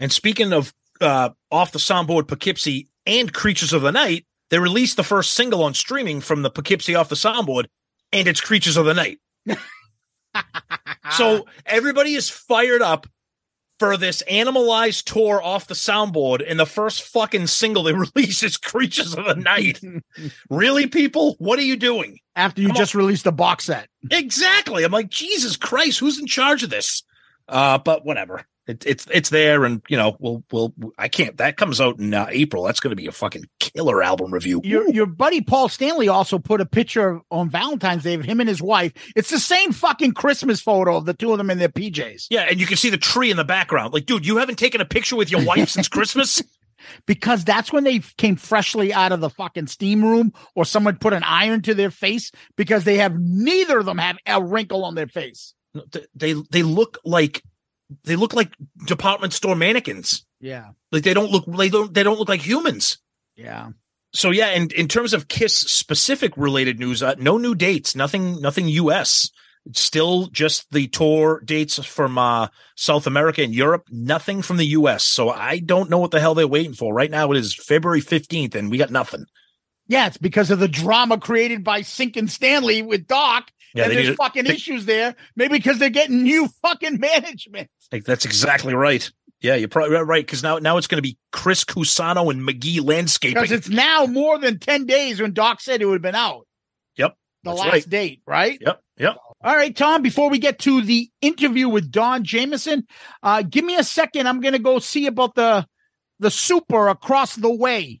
And speaking of uh, off the soundboard Poughkeepsie and Creatures of the Night, they released the first single on streaming from the Poughkeepsie off the soundboard, and it's Creatures of the Night. (laughs) so everybody is fired up for this animalized tour off the soundboard, and the first fucking single they (laughs) release is Creatures of the Night. (laughs) really, people? What are you doing? after you on. just released a box set. Exactly. I'm like, Jesus Christ, who's in charge of this? Uh, but whatever. It, it's it's there, and you know, we'll we'll. I can't. That comes out in uh, April. That's going to be a fucking killer album review. Your your buddy Paul Stanley also put a picture on Valentine's Day of him and his wife. It's the same fucking Christmas photo of the two of them in their PJs. Yeah, and you can see the tree in the background. Like, dude, you haven't taken a picture with your wife since (laughs) Christmas. because that's when they came freshly out of the fucking steam room or someone put an iron to their face because they have neither of them have a wrinkle on their face. They they look like they look like department store mannequins. Yeah. Like they don't look they don't they don't look like humans. Yeah. So yeah, and in terms of Kiss specific related news, uh, no new dates, nothing, nothing U.S. It's still just the tour dates from uh, South America and Europe. Nothing from the U.S. So I don't know what the hell they're waiting for. Right now it is February fifteenth, and we got nothing. Yeah, it's because of the drama created by Sink and Stanley with Doc. Yeah, and there's to- fucking they- issues there. Maybe because they're getting new fucking (laughs) management. Like that's exactly right. Yeah, you're probably right because now now it's going to be Chris Cusano and McGee Landscaping. Because it's now more than 10 days when Doc said it would have been out. Yep, The that's last right. date, right? Yep, yep. All right, Tom, before we get to the interview with Don Jamieson, uh, give me a second. I'm going to go see about the the super across the way.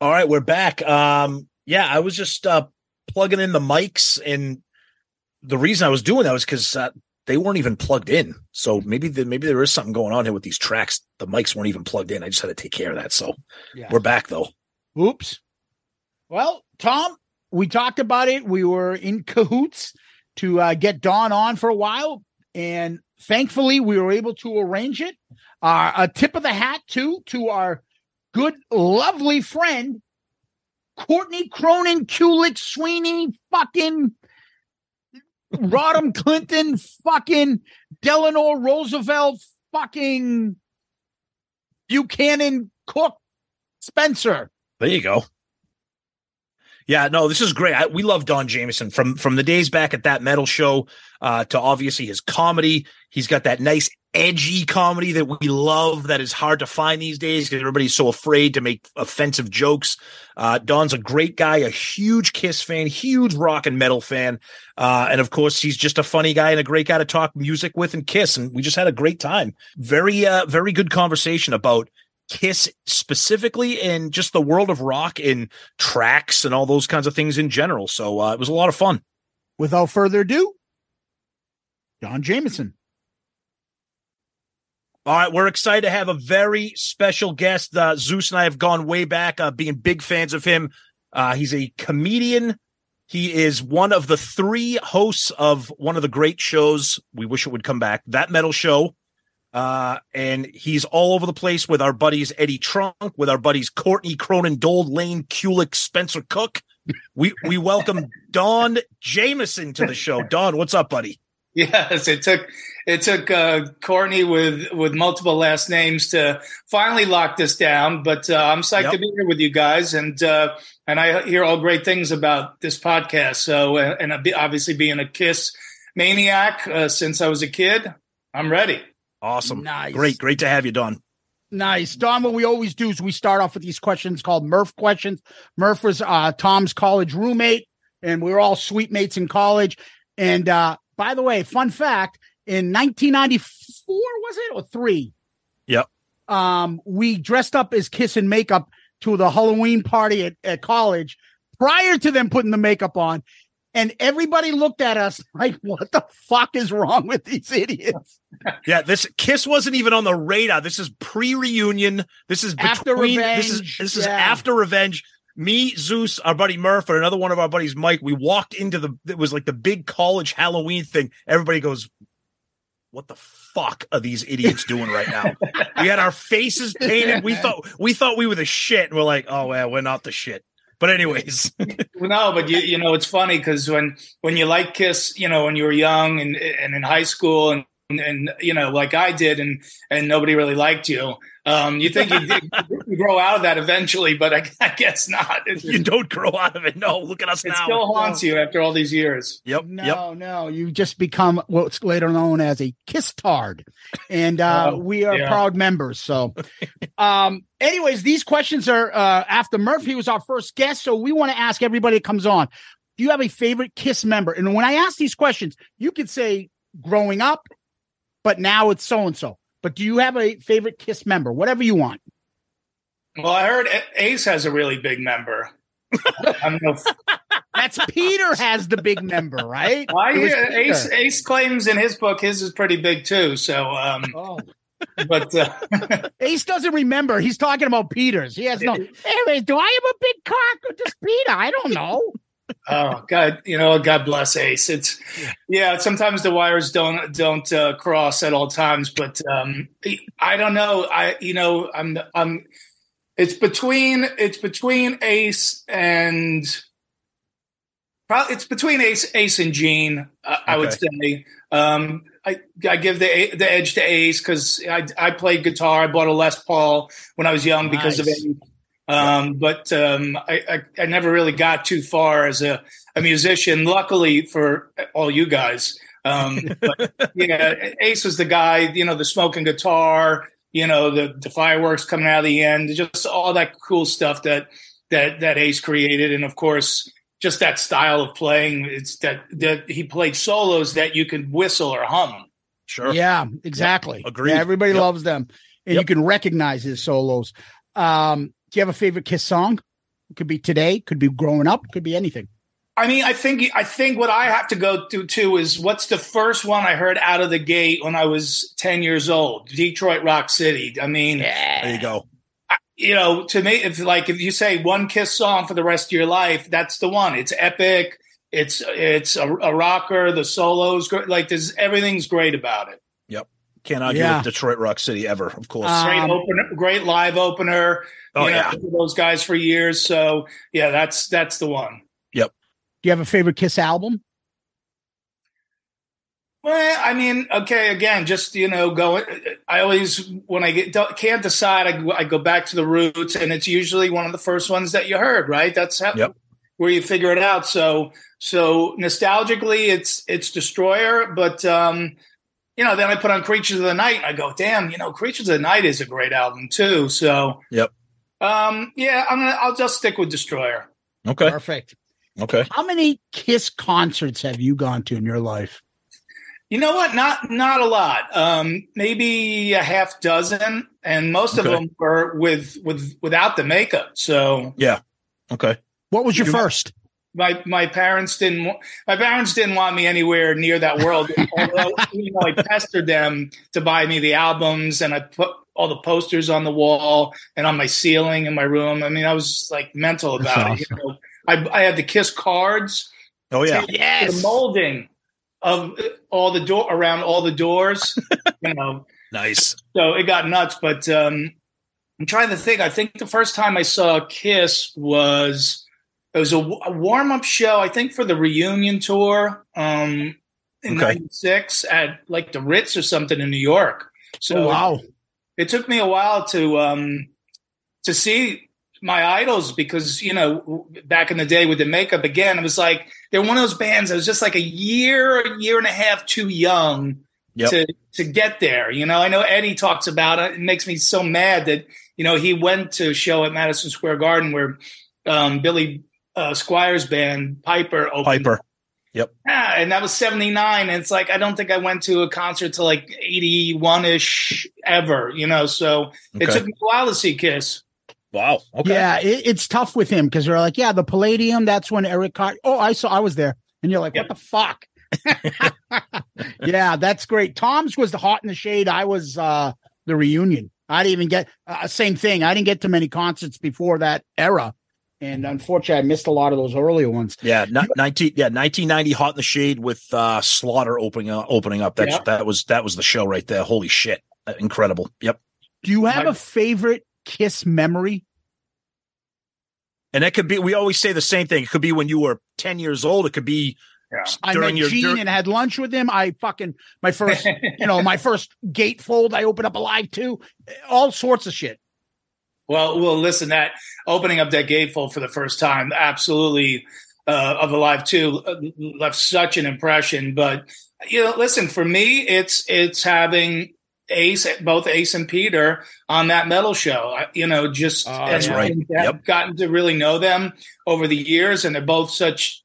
All right, we're back. Um, yeah, I was just uh, plugging in the mics, and the reason I was doing that was because uh, they weren't even plugged in. So maybe the, maybe there is something going on here with these tracks. The mics weren't even plugged in. I just had to take care of that. So Yeah. we're back though. Oops. Well, Tom, we talked about it. We were in cahoots to uh, get Don on for a while, and thankfully, we were able to arrange it. Uh, a tip of the hat too to our good, lovely friend Courtney Cronin, Kulick, Sweeney, fucking Rodham Clinton, fucking Delano Roosevelt, fucking Buchanan, Cook, Spencer. There you go. Yeah, no, this is great. I, we love Don Jamieson from from the days back at that metal show uh, to obviously his comedy. He's got that nice edgy comedy that we love that is hard to find these days because everybody's so afraid to make offensive jokes. Uh, Don's a great guy, a huge Kiss fan, huge rock and metal fan, uh, and of course he's just a funny guy and a great guy to talk music with and Kiss. And we just had a great time. Very, uh, very good conversation about Kiss specifically and just the world of rock and tracks and all those kinds of things in general. So uh, it was a lot of fun. Without further ado, Don Jamieson. All right, we're excited to have a very special guest. Uh, Zuul and I have gone way back, uh, being big fans of him. Uh, he's a comedian. He is one of the three hosts of one of the great shows. We wish it would come back. That metal show. Uh, and he's all over the place with our buddies Eddie Trunk, with our buddies Courtney Cronin, Dold Lane, Kulick, Spencer Cook. We we welcome Don Jamieson to the show. Don, what's up, buddy? Yes, it took it took uh, Courtney with with multiple last names to finally lock this down. But uh, I'm psyched to be here with you guys, and uh, and I hear all great things about this podcast. So, uh, and obviously being a Kiss maniac uh, since I was a kid, I'm ready. Awesome, Nice. great, great to have you, Don. Nice. Don, what we always do is we start off with these questions called Murph questions. Murph was uh, Tom's college roommate, and we were all suite mates in college. And uh, by the way, fun fact in 1994, was it, or three? Yep. Um, we dressed up as Kiss and makeup to the Halloween party at, at college prior to them putting the makeup on. And everybody looked at us (laughs) like, what the fuck is wrong with these idiots? Yeah, this Kiss wasn't even on the radar. This is pre-reunion. This is After between. This is Revenge, this is yeah. after Revenge. me, Zuul, our buddy Murph, and another one of our buddies, Mike, we walked into the, it was like the big college Halloween thing. Everybody goes, what the fuck are these idiots doing right now? (laughs) we had our faces painted. We thought, we thought we were the shit. And we're like, oh, well, we're not the shit. But anyways, (laughs) no, but you you know it's funny because when when you like Kiss, you know when you were young and and in high school and and you know like I did and and nobody really liked you. Um, you think you, you (laughs) grow out of that eventually, but I, I guess not. It's, you don't grow out of it. No, look at us it now. It still haunts you after all these years. Yep. No, yep. no, you just become what's later known as a kiss tard, and uh, Oh, we are yeah. proud members. So, (laughs) um, anyways, these questions are uh, after Murphy was our first guest, so we want to ask everybody that comes on. Do you have a favorite Kiss member? And when I ask these questions, you could say growing up, but now it's so and so. But do you have a favorite Kiss member? Whatever you want. Well, I heard Ace has a really big member. I don't know. If, That's Peter has the big member, right? I It was hear Peter. Ace Ace claims in his book his is pretty big too. So, um, Oh. but uh, (laughs) Ace doesn't remember. He's talking about Peter's. He has no. Anyway, do I have a big cock or just Peter? I don't know. Oh God, you know, God bless Ace. It's yeah. Sometimes the wires don't don't uh, cross at all times, but um, I don't know. I you know I'm I'm. It's between it's between Ace and probably it's between Ace Ace and Gene. Uh, I would say. Um, I I give the the edge to Ace because I I played guitar. I bought a Les Paul when I was young because of Nice. Ace. Um, but um, I, I, I never really got too far as a, a musician. Luckily for all you guys, um, (laughs) but yeah, Ace was the guy. You know, the smoking guitar. You know, the the fireworks coming out of the end. Just all that cool stuff that that that Ace created, and of course, just that style of playing. It's that that he played solos that you could whistle or hum. Sure. Yeah, exactly. Agreed. Yeah, everybody Yep. loves them, and you can recognize his solos. Um, do you have a favorite Kiss song? It could be today, could be growing up, could be anything. I mean, I think I think what I have to go through too is what's the first one I heard out of the gate when I was ten years old? Detroit Rock City. I mean, There you go. you know, to me, if like if you say one Kiss song for the rest of your life, that's the one. It's epic. It's it's a, a rocker. The solos, gr- like there's everything's great about it. Yep. Can't argue Yeah. with Detroit Rock City ever, of course. Uh, Great Um, opener, great live opener. Oh, you know, yeah. those guys for years. So yeah, that's that's the one. Yep. Do you have a favorite Kiss album? Well, I mean, okay, again, just you know, go. I always when I get don't, can't decide, I, go- I go back to the roots, and it's usually one of the first ones that you heard, right? That's how, Yep. where you figure it out. So, so nostalgically, it's it's Destroyer, but um, you know, then I put on Creatures of the Night, and I go, damn, you know, Creatures of the Night is a great album too. So, Yep. Um, yeah, I'm gonna, I'll just stick with Destroyer. Okay. Perfect. Okay. How many Kiss concerts have you gone to in your life? You know what? Not not a lot. Um, maybe a half dozen, and most of them were with with without the makeup. So Yeah. Okay. What was your You- first? My my parents didn't my parents didn't want me anywhere near that world. (laughs) Although you know, I pestered them to buy me the albums, and I put all the posters on the wall and on my ceiling in my room. I mean, I was like mental about That's it. You know, I I had the Kiss cards. Oh yeah. yes. the molding of all the door around all the doors. (laughs) you know, Nice. so it got nuts. But um, I'm trying to think. I think the first time I saw Kiss was it was a, warm up show. I think for the reunion tour um, in Okay. '96 at like the Ritz or something in New York. So Oh, wow. it took me a while to um, to see my idols because you know back in the day with the makeup again it was like they're one of those bands that was just like a year a year and a half too young Yep. to to get there you know i know eddie talks about it it makes me so mad that you know he went to a show at madison square garden where um, billy uh, squier's band piper opened Piper. Yep. yeah, and that was 79. And it's like, I don't think I went to a concert till like 81 ish ever, you know? So it took me a while to see Kiss. Wow. Okay. Yeah, it, it's tough with him because they're like, yeah, the Palladium. That's when Eric Carr. Oh, I saw. I was there, and you're like, Yep. what the fuck? (laughs) yeah, that's great. Tom's was the Hot in the Shade. I was uh the reunion. I didn't even get uh, same thing. I didn't get to many concerts before that era. And unfortunately, I missed a lot of those earlier ones. Yeah, ni- nineteen yeah nineteen ninety Hot in the Shade with uh, Slaughter opening up, opening up. That Yeah. that was that was the show right there. Holy shit, Uh, incredible. Yep. Do you have a favorite Kiss memory? And that could be. We always say the same thing. It could be when you were ten years old. It could be yeah. I met your Gene dur- and had lunch with him. I fucking my first, you know, my (laughs) first gatefold. I opened up Alive II. All sorts of shit. Well, well, listen, that opening up that gatefold for the first time, absolutely, uh, of the live two uh, left such an impression. But you know, listen, for me, it's it's having Ace, both Ace and Peter on that metal show. I, you know, just that's right. I've Yep. gotten to really know them over the years, and they're both such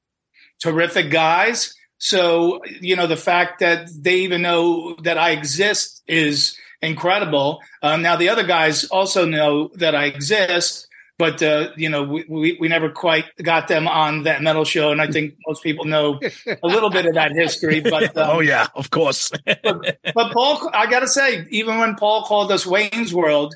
terrific guys. So, you know, the fact that they even know that I exist is incredible. Um, now, the other guys also know that I exist, but, uh, you know, we, we, we never quite got them on that metal show. And I think (laughs) most people know a little bit of that history. But, (laughs) um, oh yeah, of course. (laughs) but Paul, I got to say, even when Paul called us Wayne's World,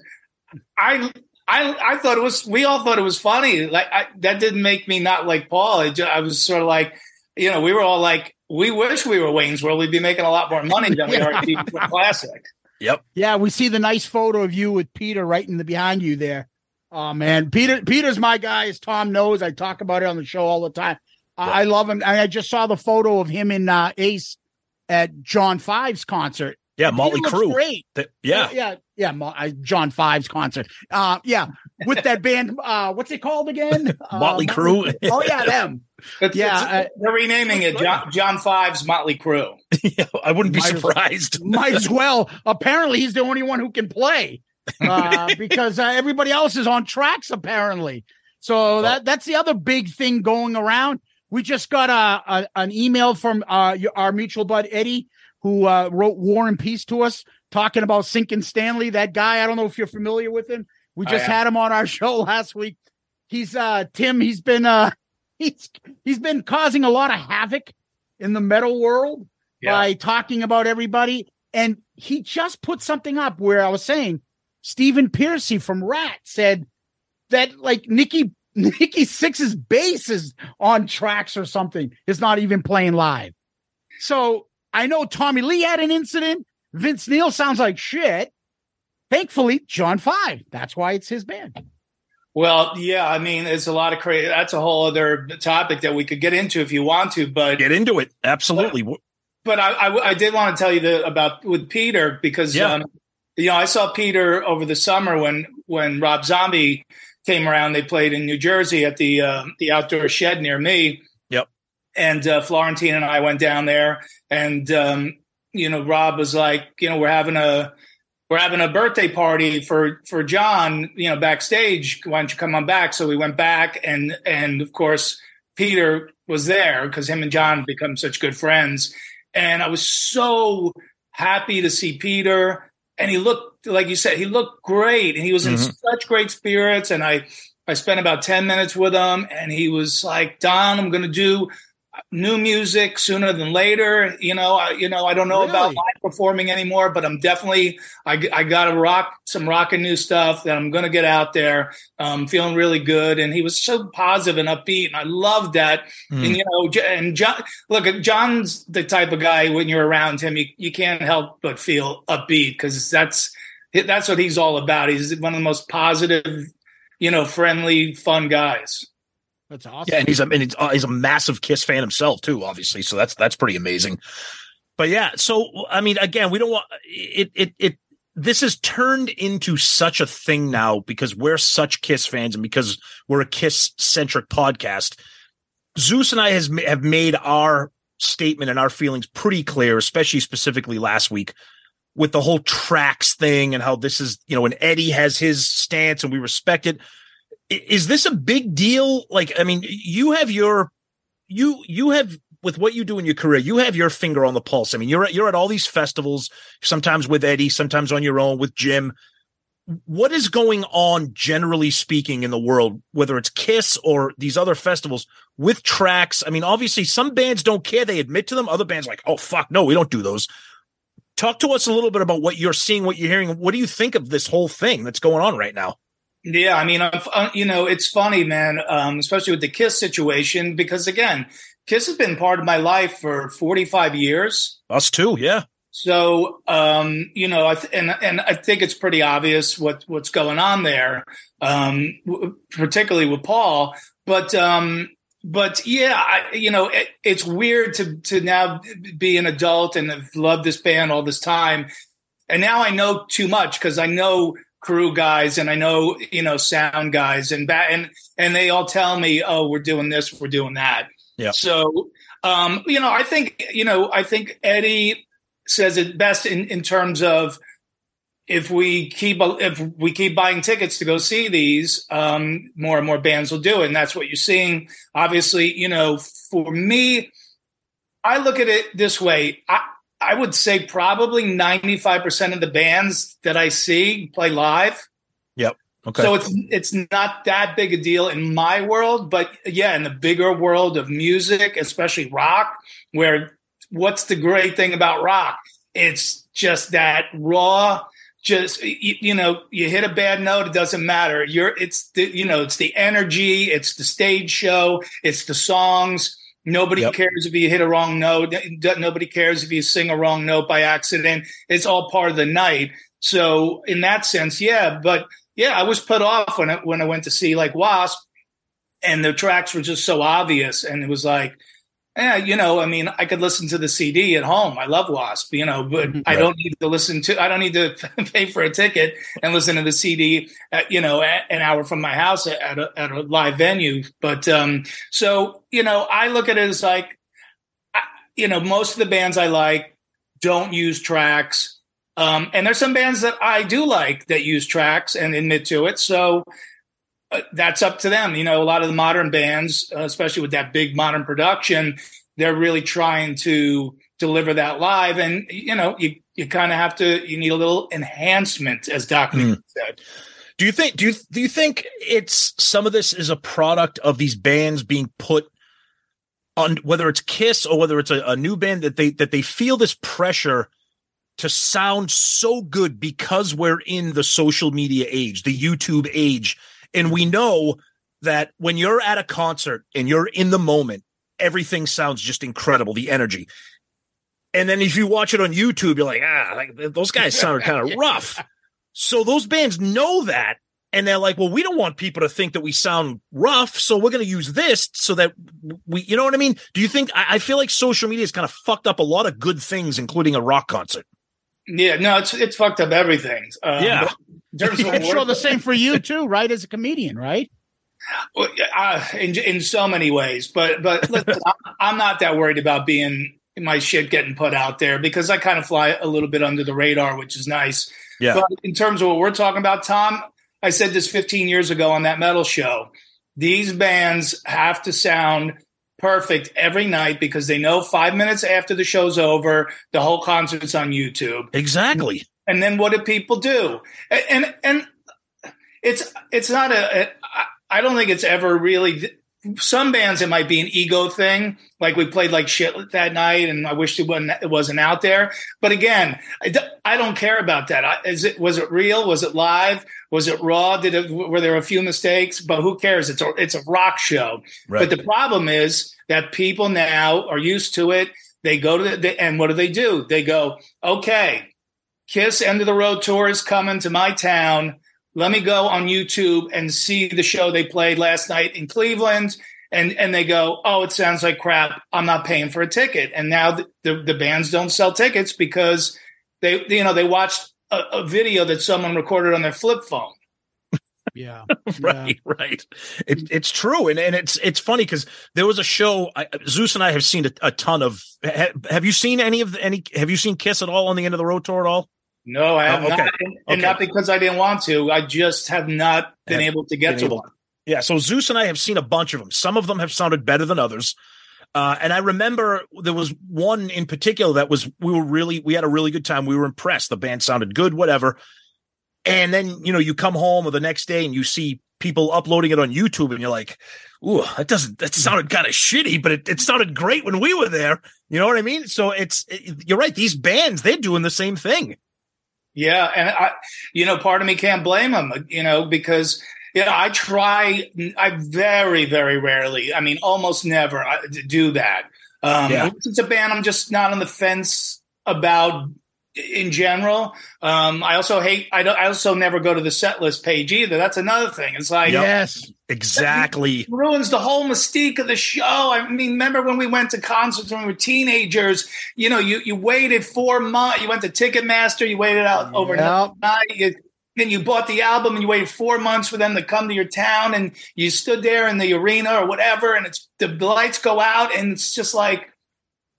I. I, I thought it was. We all thought it was funny. Like I, that didn't make me not like Paul. It ju- I was sort of like, you know, we were all like, we wish we were Wayne's World. We'd be making a lot more money than we are at Classic. Yep. Yeah, we see the nice photo of you with Peter right in the behind you there. Oh man, Peter Peter's my guy, as Tom knows. I talk about it on the show all the time. I I love him. And I just saw the photo of him in uh, Ace at John 5's concert. Yeah, Peter Motley Crue. Great. That- yeah. yeah, yeah. Mo- uh, John 5's concert. Uh, yeah, with that band. Uh, what's it called again? (laughs) Uh, Motley Crue. Oh yeah, them. (laughs) It's- Yeah, it's- they're renaming it John, John 5's Motley Crue. (laughs) I wouldn't be Might as- surprised. Might as well. Apparently, he's the only one who can play uh, because uh, everybody else is on tracks. Apparently, so that that's the other big thing going around. We just got a, a an email from uh, your- our mutual bud Eddie, who uh, wrote "War and Peace" to us, talking about Sinkin Stanley. That guy, I don't know if you're familiar with him. We just had him on our (laughs) show last week. He's uh Tim. He's been uh (laughs) he's he's been causing a lot of havoc in the metal world by talking about everybody. And he just put something up where I was saying Stephen Pearcy from Ratt said that like Nikki (laughs) Nikki Sixx's bass is on tracks or something. It's not even playing live. So I know Tommy Lee had an incident. Vince Neil sounds like shit. Thankfully, John 5. That's why it's his band. Well, yeah, I mean, it's a lot of crazy. That's a whole other topic that we could get into if you want to. But get into it, absolutely. But I, I, I did want to tell you the, about with Peter because Yeah. um, you know I saw Peter over the summer when when Rob Zombie came around. They played in New Jersey at the uh, the outdoor shed near me. Yep. And uh, Florentine and I went down there, and um, you know Rob was like, you know, we're having a we're having a birthday party for for John, you know, backstage. Why don't you come on back? So we went back, and and of course Peter was there because him and John become such good friends, and I was so happy to see Peter. And he looked like you said, he looked great, and he was in Mhm. such great spirits. And I I spent about ten minutes with him, and he was like, "Don, I'm going to do." New music sooner than later. You know, I, you know, I don't know about live performing anymore, but I'm definitely I, I got to rock some rocking new stuff that I'm going to get out there. Um, feeling really good, and he was so positive and upbeat, and I loved that. Mm. And you know, and John, look, at John's the type of guy when you're around him, you, you can't help but feel upbeat because that's that's what he's all about. He's one of the most positive, you know, friendly, fun guys. That's awesome. Yeah, and he's a and he's, uh, he's a massive Kiss fan himself too, obviously. So that's that's pretty amazing. But yeah, so I mean, again, we don't want it. It it this has turned into such a thing now because we're such Kiss fans and because we're a Kiss centric podcast. Zuul and I has have made our statement and our feelings pretty clear, especially specifically last week with the whole tracks thing and how this is, you know, and Eddie has his stance and we respect it. Is this a big deal? Like, I mean, you have your, you, you have with what you do in your career, you have your finger on the pulse. I mean, you're at, you're at all these festivals, sometimes with Eddie, sometimes on your own with Jim. What is going on, generally speaking, in the world, whether it's Kiss or these other festivals with tracks? I mean, obviously, some bands don't care. They admit to them. Other bands like, oh, fuck, no, we don't do those. Talk to us a little bit about what you're seeing, what you're hearing. What do you think of this whole thing that's going on right now? Yeah, I mean, uh, you know, it's funny, man, um, especially with the Kiss situation, because again, Kiss has been part of my life for 45 years. Us too, yeah. So, um, you know, I th- and and I think it's pretty obvious what what's going on there, um, w- particularly with Paul. But um, but yeah, I, you know, it, it's weird to to now be an adult and have loved this band all this time, and now I know too much because I know crew guys and I know you know sound guys and that and and they all tell me, oh, we're doing this, we're doing that. Yeah. So, um, you know, I think you know, I think Eddie says it best in, in terms of if we keep if we keep buying tickets to go see these, um, more and more bands will do it, and that's what you're seeing. Obviously, you know, for me, I look at it this way. I I would say probably 95 percent of the bands that I see play live. Yep. Okay. So it's it's not that big a deal in my world, but yeah, in the bigger world of music, especially rock, where what's the great thing about rock? It's just that raw. Just you, you know, you hit a bad note, it doesn't matter. You're it's the you know it's the energy, it's the stage show, it's the songs. Nobody Yep. cares if you hit a wrong note. Nobody cares if you sing a wrong note by accident. It's all part of the night. So in that sense, yeah. But yeah, I was put off when I, when I went to see like Wasp, and the tracks were just so obvious, and it was like, yeah, you know, I mean, I could listen to the CD at home. I love Wasp, you know, but I don't need to listen to. I don't need to (laughs) pay for a ticket and listen to the CD, at, you know, at, an hour from my house at a, at a live venue. But um, so you know, I look at it as like, I, you know, most of the bands I like don't use tracks. Um, and there's some bands that I do like that use tracks and admit to it. So that's up to them. You know, a lot of the modern bands, uh, especially with that big modern production, they're really trying to deliver that live. And, you know, you, you kind of have to, you need a little enhancement, as Doc Mm. said. Do you think do you do you think it's some of this is a product of these bands being put on whether it's Kiss or whether it's a, a new band that they that they feel this pressure to sound so good because we're in the social media age, the YouTube age, and we know that when you're at a concert and you're in the moment, everything sounds just incredible, the energy. And then if you watch it on YouTube, you're like, ah, like, those guys sounded kind of (laughs) rough. So those bands know that. And they're like, well, we don't want people to think that we sound rough. So we're going to use this so that we, you know what I mean? Do you think, I, I feel like social media has kind of fucked up a lot of good things, including a rock concert. Yeah, no, it's it's fucked up everything. Um, Yeah. but in terms of (laughs) I'm sure the same for you too, right? As a comedian, right? Well, uh, in in so many ways, but but (laughs) listen, I'm, I'm not that worried about being my shit getting put out there because I kind of fly a little bit under the radar, which is nice. Yeah. But in terms of what we're talking about, Tom, I said this 15 years ago on that metal show. These bands have to sound perfect every night because they know five minutes after the show's over, the whole concert's on YouTube. Exactly. And then what do people do? And and, and it's it's not a. a I- I don't think it's ever really. Some bands it might be an ego thing, like we played like shit that night, and I wish it wasn't it wasn't out there. But again, I, d- I don't care about that. I, is it was it real? Was it live? Was it raw? Did it were there a few mistakes? But who cares? It's a it's a rock show. Right. But the problem is that people now are used to it. They go to the, the and what do they do? They go, okay, Kiss End of the Road tour is coming to my town. Let me go on YouTube and see the show they played last night in Cleveland. And and they go, oh, it sounds like crap. I'm not paying for a ticket. And now the, the, the bands don't sell tickets because they you know they watched a, a video that someone recorded on their flip phone. (laughs) Yeah. (laughs) right, right. It, it's true, and and it's it's funny because there was a show. I, Zeus and I have seen a, a ton of. Ha, have you seen any of the, any? Have you seen Kiss at all on the end of the road tour at all? No, I have Oh, okay. not, and, Okay. not because I didn't want to. I just have not been Have able to get to able- one. Yeah, so Zeus and I have seen a bunch of them. Some of them have sounded better than others. Uh, and I remember there was one in particular that was we were really we had a really good time. We were impressed. The band sounded good, whatever. And then you know you come home or the next day and you see people uploading it on YouTube, and you're like, "Ooh, that doesn't that sounded kind of shitty, but it, it sounded great when we were there." You know what I mean? So it's it, you're right. These bands they're doing the same thing. Yeah, and I, you know, part of me can't blame him, you know, because you know I try, I very, very rarely, I mean, almost never uh, do that. Um, Yeah. It's a band I'm just not on the fence about in general. Um, I also hate. I, don't, I also never go to the set list page either. That's another thing. It's like Yes. Exactly. ruins the whole mystique of the show. I mean, remember when we went to concerts when we were teenagers? You know, you you waited four months. You went to Ticketmaster. You waited out overnight. You, then you bought the album and you waited four months for them to come to your town, and you stood there in the arena or whatever, and it's the lights go out, and it's just like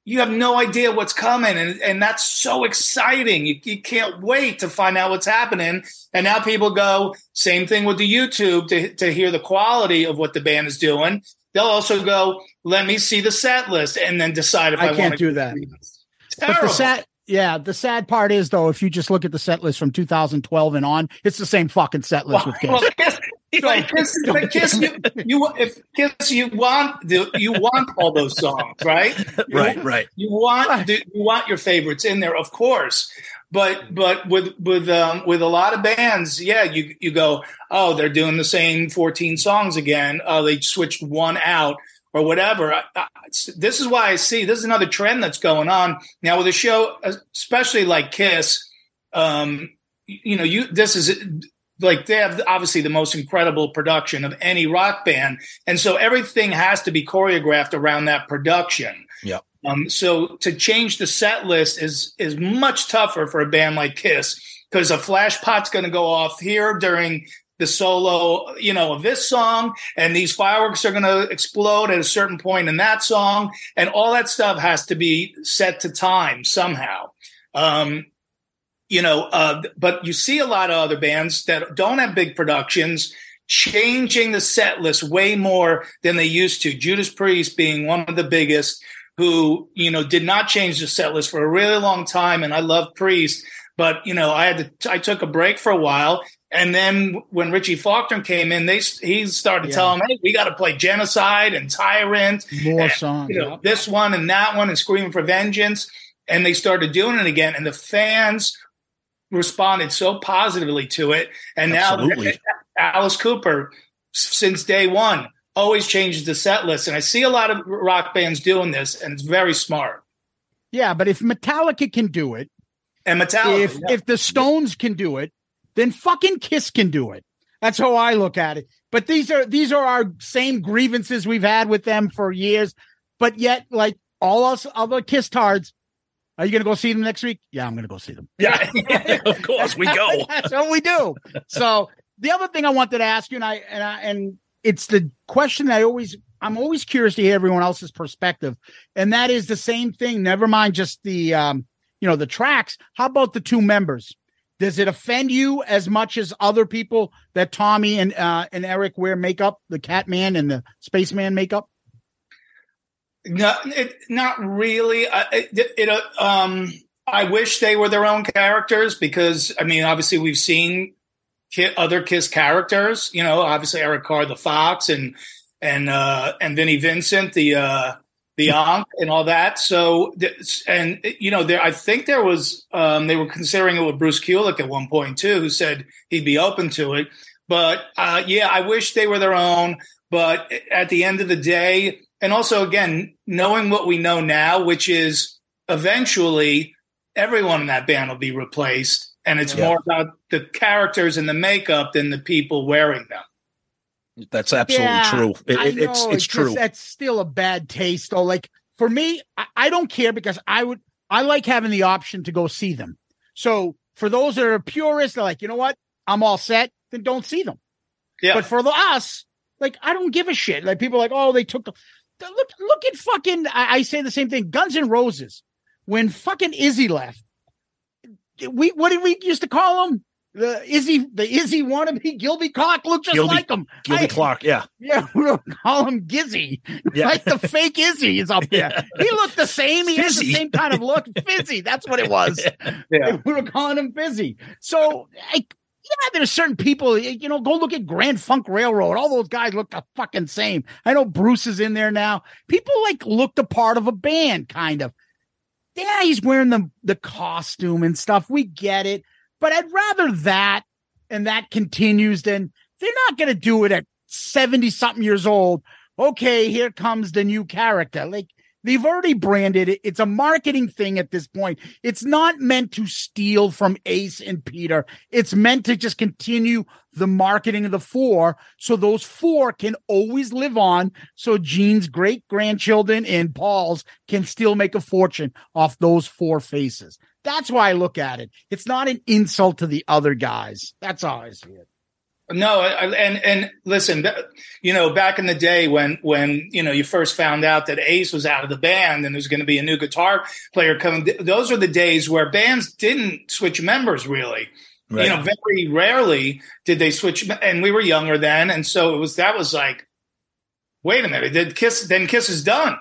you have no idea what's coming, and and that's so exciting. You, you can't wait to find out what's happening. And now people go same thing with the YouTube to to hear the quality of what the band is doing. They'll also go, let me see the set list, and then decide if I, I can't do that. But the sad, yeah, the sad part is though, if you just look at the set list from 2012 and on, it's the same fucking set list with Kiss. (laughs) Well, Kiss, Kiss, but Kiss, you, you if Kiss, you want the, you want all those songs, right? (laughs) You- Right, right. You want the, you want your favorites in there, of course. But but with with um, with a lot of bands, yeah, you you go, oh, they're doing the same 14 songs again. Oh, they switched one out or whatever. I, I, this is why I see this is another trend that's going on now with a show, especially like Kiss. Um, you know, you this is like they have obviously the most incredible production of any rock band, and so everything has to be choreographed around that production. Yeah. Um, so to change the set list is is much tougher for a band like Kiss because a flash pot's going to go off here during the solo, you know, of this song, and these fireworks are going to explode at a certain point in that song, and all that stuff has to be set to time somehow. Um, you know, uh, but you see a lot of other bands that don't have big productions changing the set list way more than they used to. Judas Priest being one of the biggest who, you know, did not change the set list for a really long time. And I love Priest, but, you know, I had to, I took a break for a while. And then when Richie Faulkner came in, they he started Yeah. telling me, hey, we got to play Genocide and Tyrant More and, songs. you know, this one and that one and Screaming for Vengeance. And they started doing it again. And the fans responded so positively to it. And Absolutely. now Alice Cooper, since day one, always changes the set list. And I see a lot of rock bands doing this, and it's very smart. Yeah, but if Metallica can do it, And Metallica, if yeah. if the Stones can do it, then fucking Kiss can do it. That's how I look at it. But these are these are our same grievances we've had with them for years. But yet, like all us other Kiss tards, are you gonna go see them next week? Yeah, I'm gonna go see them. Yeah, (laughs) of course we go. (laughs) That's what we do. So the other thing I wanted to ask you, and I and I and it's the question that I always I'm always curious to hear everyone else's perspective, and that is the same thing. Never mind just the um, you know, the tracks. How about the two members? Does it offend you as much as other people that Tommy and uh, and Eric wear makeup, the Catman and the Spaceman makeup? No, it, not really. I, it, it, uh, um, I wish they were their own characters because, I mean, obviously we've seen ki- other Kiss characters. You know, obviously Eric Carr, the Fox, and and uh, and Vinnie Vincent, the uh, the Ankh, and all that. So, and you know, there I think there was um, they were considering it with Bruce Kulick at one point too, who said he'd be open to it. But uh, yeah, I wish they were their own. But at the end of the day, and also again, knowing what we know now, which is eventually everyone in that band will be replaced, and it's Yeah. more about the characters and the makeup than the people wearing them. That's absolutely Yeah, true. It, it- it's know, it's just- true. That's still a bad taste, though. Like for me, I, I don't care because I would. I like having the option to go see them. So for those that are purists, they're like, you know what? I'm all set. Then don't see them. Yeah. But for the us, like I don't give a shit. Like people are like, oh, they took the look. Look at fucking. I, I say the same thing. Guns and Roses. When fucking Izzy left, we what did we used to call him? The Izzy, the Izzy wannabe Gilby Clarke looked just Gilby- like him. Gilby I- Clark, yeah. (laughs) yeah, we'll call him Gizzy. Yeah. Like the fake Izzy is up there. (laughs) He looked the same. He has the same kind of look. (laughs) Fizzy. That's what it was. Yeah. We were calling him Fizzy. So, like, yeah, there's certain people, you know, go look at Grand Funk Railroad. All those guys look the fucking same. I know Bruce is in there now. People like look the part of a band, kind of. Yeah, he's wearing the the costume and stuff. We get it. But but I'd rather that and that continues than they're not going to do it at 70 something years old. Okay, here comes the new character. Like they've already branded it. It's a marketing thing at this point. It's not meant to steal from Ace and Peter. It's meant to just continue the marketing of the four so those four can always live on. So Gene's great grandchildren and Paul's can still make a fortune off those four faces. That's why I look at it. It's not an insult to the other guys. That's how I see it. No, and and listen, you know, back in the day when when you know you first found out that Ace was out of the band and there's going to be a new guitar player coming, those are the days where bands didn't switch members really. Right. You know, very rarely did they switch, and we were younger then, and so it was that was like, wait a minute, did Kiss then Kiss is done,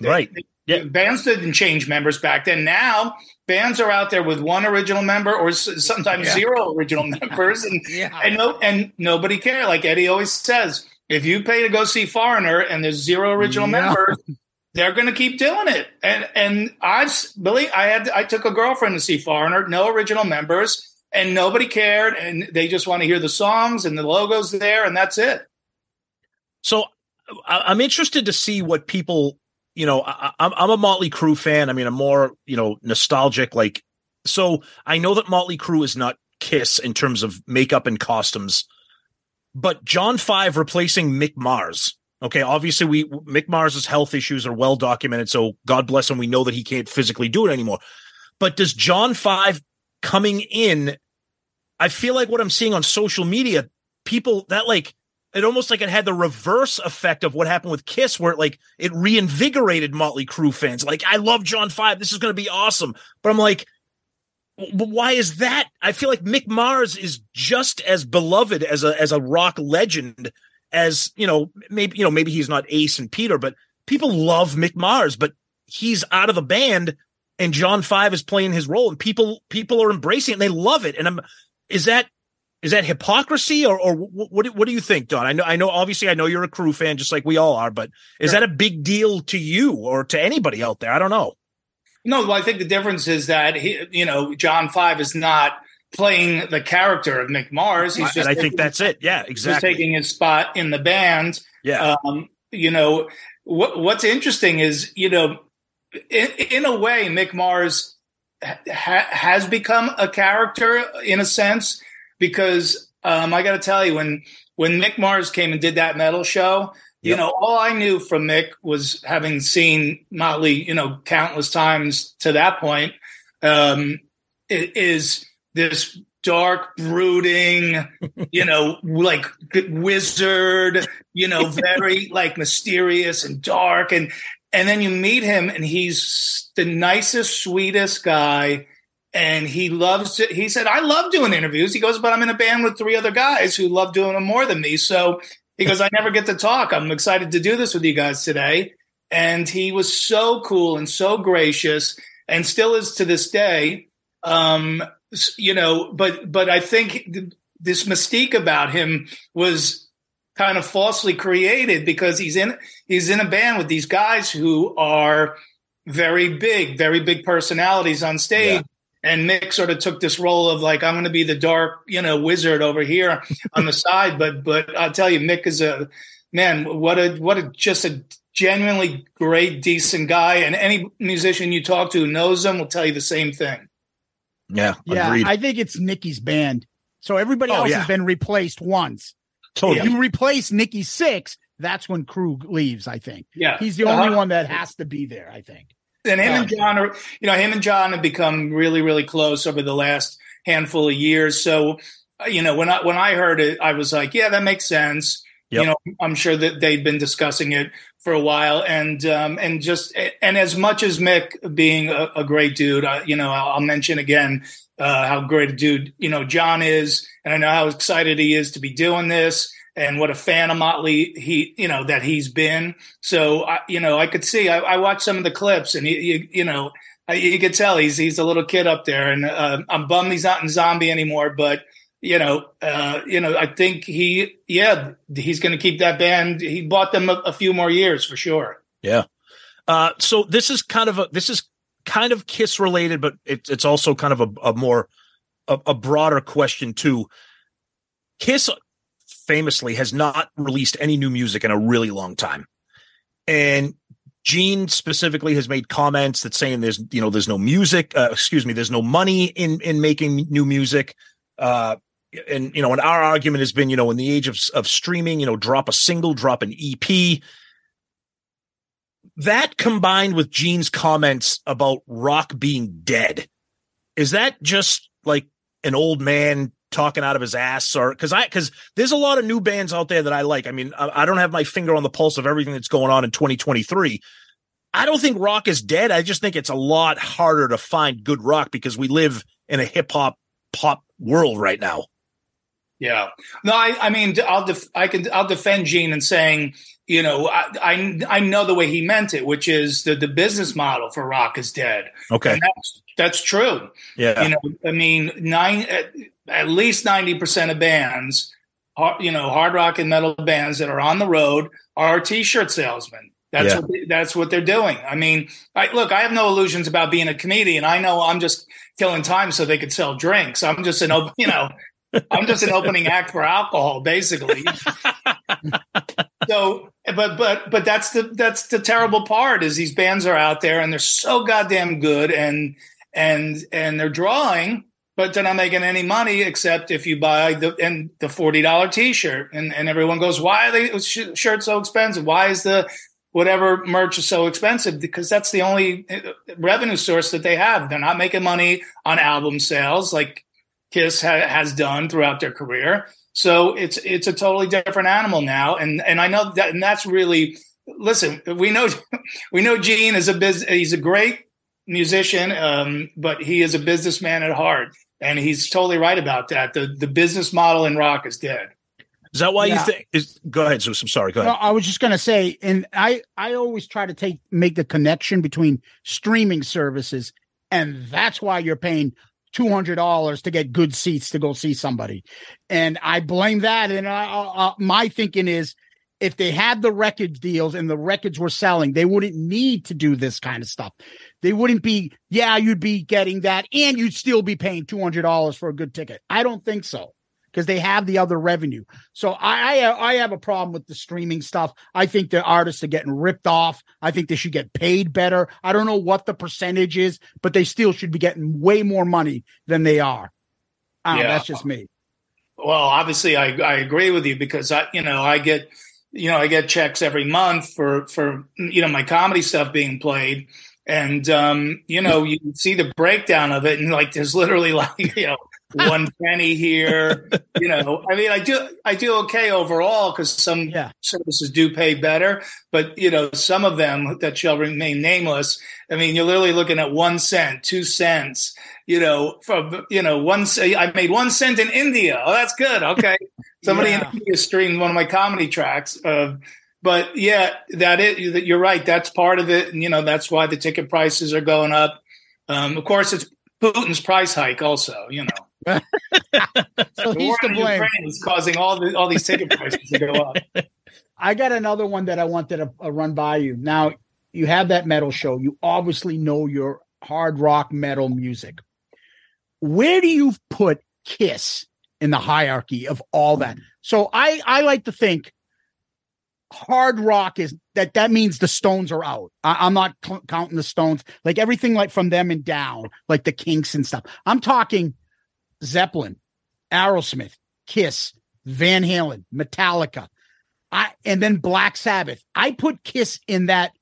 right? Yeah. Bands didn't change members back then. Now bands are out there with one original member or sometimes yeah. zero original (laughs) members, and yeah. and no and nobody cares. Like Eddie always says, if you pay to go see Foreigner and there's zero original yeah. members, they're going to keep doing it. And and I Billy, I had I took a girlfriend to see Foreigner, no original members, and nobody cared, and they just want to hear the songs and the logos there, and that's it. So I'm interested to see what people you know, I, am I'm a Motley Crue fan. I mean, I'm more, you know, nostalgic. Like, so I know that Motley Crue is not Kiss in terms of makeup and costumes, but John 5 replacing Mick Mars. Okay, obviously we Mick Mars's health issues are well documented, so God bless him. We know that he can't physically do it anymore. But does John 5 coming in? I feel like what I'm seeing on social media, people that like it almost like it had the reverse effect of what happened with Kiss, where it like it reinvigorated Motley Crue fans. Like, I love John 5. This is going to be awesome. But I'm like, but why is that? I feel like Mick Mars is just as beloved as a as a rock legend as you know. Maybe you know maybe he's not Ace and Peter, but people love Mick Mars. But he's out of the band, and John 5 is playing his role, and people people are embracing it. and They love it. And I'm is that is that hypocrisy or, or what, what do you think, Don? I know, I know, obviously I know you're a crew fan just like we all are, but is sure. that a big deal to you or to anybody out there? I don't know. No, well, I think the difference is that he, you know, John 5 is not playing the character of Mick Mars. He's just and I think that's it. Yeah, exactly. He's taking his spot in the band. Yeah. Um, you know, what, what's interesting is, you know, in, in a way, Mick Mars ha- has become a character in a sense because um, I got to tell you, when when Mick Mars came and did that metal show, you yep. know, all I knew from Mick was having seen Motley, you know, countless times to that point, um, is this dark, brooding, (laughs) you know, like wizard, you know, (laughs) very like mysterious and dark, and and then you meet him, and he's the nicest, sweetest guy and he loves to, he said i love doing interviews. He goes but i'm in a band with three other guys who love doing them more than me. So he goes i never get to talk. I'm excited to do this with you guys today. And he was so cool and so gracious and still is to this day. Um you know but but i think this mystique about him was kind of falsely created because he's in he's in a band with these guys who are very big very big personalities on stage. Yeah and Mick sort of took this role of like I'm going to be the dark, you know, wizard over here on the (laughs) side. But but I'll tell you, Mick is a man. What a what a just a genuinely great, decent guy. And any musician you talk to who knows him will tell you the same thing. Yeah, yeah. Agreed. I think it's Nikki's band. So everybody oh, else yeah. has been replaced once. Totally. If you replace Nikki Sixx, that's when Crue leaves. I think. Yeah, he's the only uh-huh. one that has to be there. I think. And him and John are, you know, him and John have become really, really close over the last handful of years. So, uh, you know, when I when I heard it, I was like, yeah, that makes sense. Yep. You know, I'm sure that they'd been discussing it for a while, and um, and just and as much as Mick being a, a great dude, uh, you know, I'll, I'll mention again uh, how great a dude you know John is, and I know how excited he is to be doing this and what a fan of Motley he, you know, that he's been. So, I, you know, I could see, I, I watched some of the clips and he, you, you know, I, you could tell he's, he's a little kid up there and uh, I'm bummed he's not in zombie anymore, but you know, uh, you know, I think he, yeah, he's going to keep that band. He bought them a, a few more years for sure. Yeah. Uh, so this is kind of a, this is kind of kiss related, but it's it's also kind of a, a more a, a broader question too. Kiss famously has not released any new music in a really long time. And Gene specifically has made comments that saying there's you know there's no music, uh, excuse me, there's no money in in making new music. Uh, and you know, and our argument has been, you know, in the age of of streaming, you know, drop a single, drop an EP. That combined with Gene's comments about rock being dead, is that just like an old man talking out of his ass or because I because there's a lot of new bands out there that I like. I mean, I, I, don't have my finger on the pulse of everything that's going on in 2023. I don't think rock is dead. I just think it's a lot harder to find good rock because we live in a hip hop pop world right now. Yeah. No, I, I mean, I'll def- I can I'll defend Gene in saying, you know, I, I, I know the way he meant it, which is that the business model for rock is dead. Okay, and that's that's true. Yeah. You know, I mean, nine uh, at, least ninety percent of bands, you know, hard rock and metal bands that are on the road are t-shirt salesmen. That's yeah. what they, that's what they're doing. I mean, I, look, I have no illusions about being a comedian. I know I'm just killing time so they could sell drinks. I'm just an you know I'm just an opening act for alcohol, basically. (laughs) so, but but but that's the that's the terrible part is these bands are out there and they're so goddamn good and and and they're drawing, but they're not making any money except if you buy the and the forty dollar t shirt and and everyone goes, why are they shirts so expensive? Why is the whatever merch is so expensive because that's the only uh, revenue source that they have. They're not making money on album sales like Kiss ha- has done throughout their career. So it's it's a totally different animal now, and and I know that, and that's really listen. We know (laughs) we know Gene is a biz, he's a great musician, um, but he is a businessman at heart, and he's totally right about that. The the business model in rock is dead. Is that why yeah. you think? Is, go ahead, Zeus. I'm sorry. Go ahead. No, I was just going to say, and I I always try to take make the connection between streaming services, and that's why you're paying $200 to get good seats to go see somebody. And I blame that. And I, I, my thinking is if they had the record deals and the records were selling, they wouldn't need to do this kind of stuff. They wouldn't be, yeah, you'd be getting that and you'd still be paying $200 for a good ticket. I don't think so because they have the other revenue. So I, I, I have a problem with the streaming stuff. I think the artists are getting ripped off. I think they should get paid better. I don't know what the percentage is, but they still should be getting way more money than they are. Um, yeah. That's just me. Well, obviously, I I agree with you because I you know I get you know I get checks every month for for you know my comedy stuff being played and um, you know you see the breakdown of it and like there's literally like you know one (laughs) penny here. You know, I mean, I do I do okay overall because some yeah. services do pay better, but you know, some of them that shall remain nameless. I mean, you're literally looking at one cent, two cents. You know, from you know, one I made one cent in India. Oh, that's good. Okay, somebody yeah. in India streamed one of my comedy tracks. Uh, but yeah, that is you're right. That's part of it, and you know that's why the ticket prices are going up. Um, of course, it's Putin's price hike, also. You know. (laughs) so he's to blame. Is causing all the all these ticket prices to go up. (laughs) I got another one that I wanted to uh, run by you. Now you have that metal show. You obviously know your hard rock metal music. Where do you put Kiss in the hierarchy of all that? So I I like to think hard rock is that that means the Stones are out. I, am not counting the Stones, like everything like from them and down, like the Kinks and stuff. I'm talking Zeppelin, Aerosmith, Kiss, Van Halen, Metallica, I and then Black Sabbath. I put Kiss in that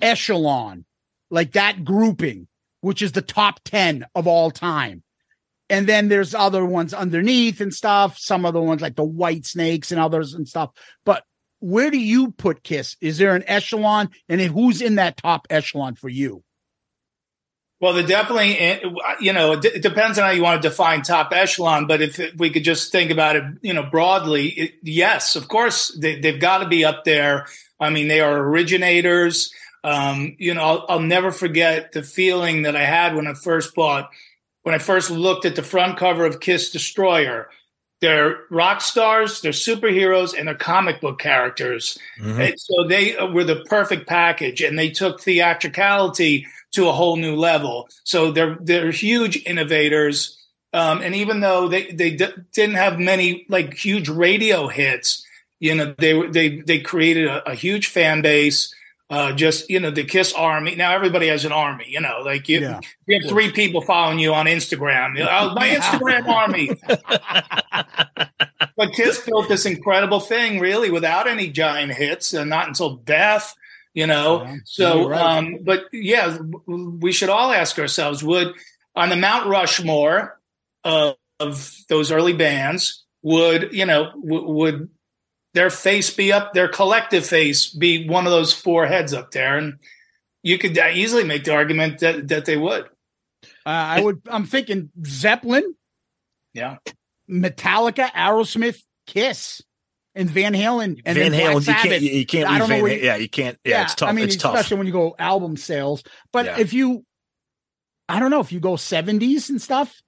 echelon, like that grouping, which is the top 10 of all time. And then there's other ones underneath and stuff, some other ones like the White Snakes and others and stuff. But where do you put Kiss? Is there an echelon? And who's in that top echelon for you? Well, they definitely, eh, you know, it depends on how you want to define top echelon. But if we could just think about it, you know, broadly, it, yes, of course, they, have got to be up there. I mean, they are originators. Um, you know, I'll, I'll, never forget the feeling that I had when I first bought, when I first looked at the front cover of Kiss Destroyer. They're rock stars, they're superheroes, and they're comic book characters. Mm-hmm. so they were the perfect package, and they took theatricality to a whole new level. So they're they're huge innovators. Um, and even though they they d- didn't have many like huge radio hits, you know, they they they created a, a huge fan base. Uh, just you know, the Kiss Army. Now everybody has an army. You know, like you, Yeah. you have three people following you on Instagram. (laughs) "Oh, my Instagram army. (laughs) but Kiss built this incredible thing, really, without any giant hits, and not until Death. You know, Yeah, so right. um, but yeah, we should all ask ourselves: Would on the Mount Rushmore of, of those early bands, would you know, w- would their face be up, their collective face be one of those four heads up there? And you could easily make the argument that that they would. Uh, I would. I'm thinking Zeppelin, Yeah. Metallica, Aerosmith, Kiss, and Van Halen. And Van then Black Halen, you can't, you, you can't I don't know where you- Yeah, you can't. Yeah, it's tough. I mean, it's tough. especially when you go album sales. But Yeah. if you, I don't know, if you go 70s and stuff,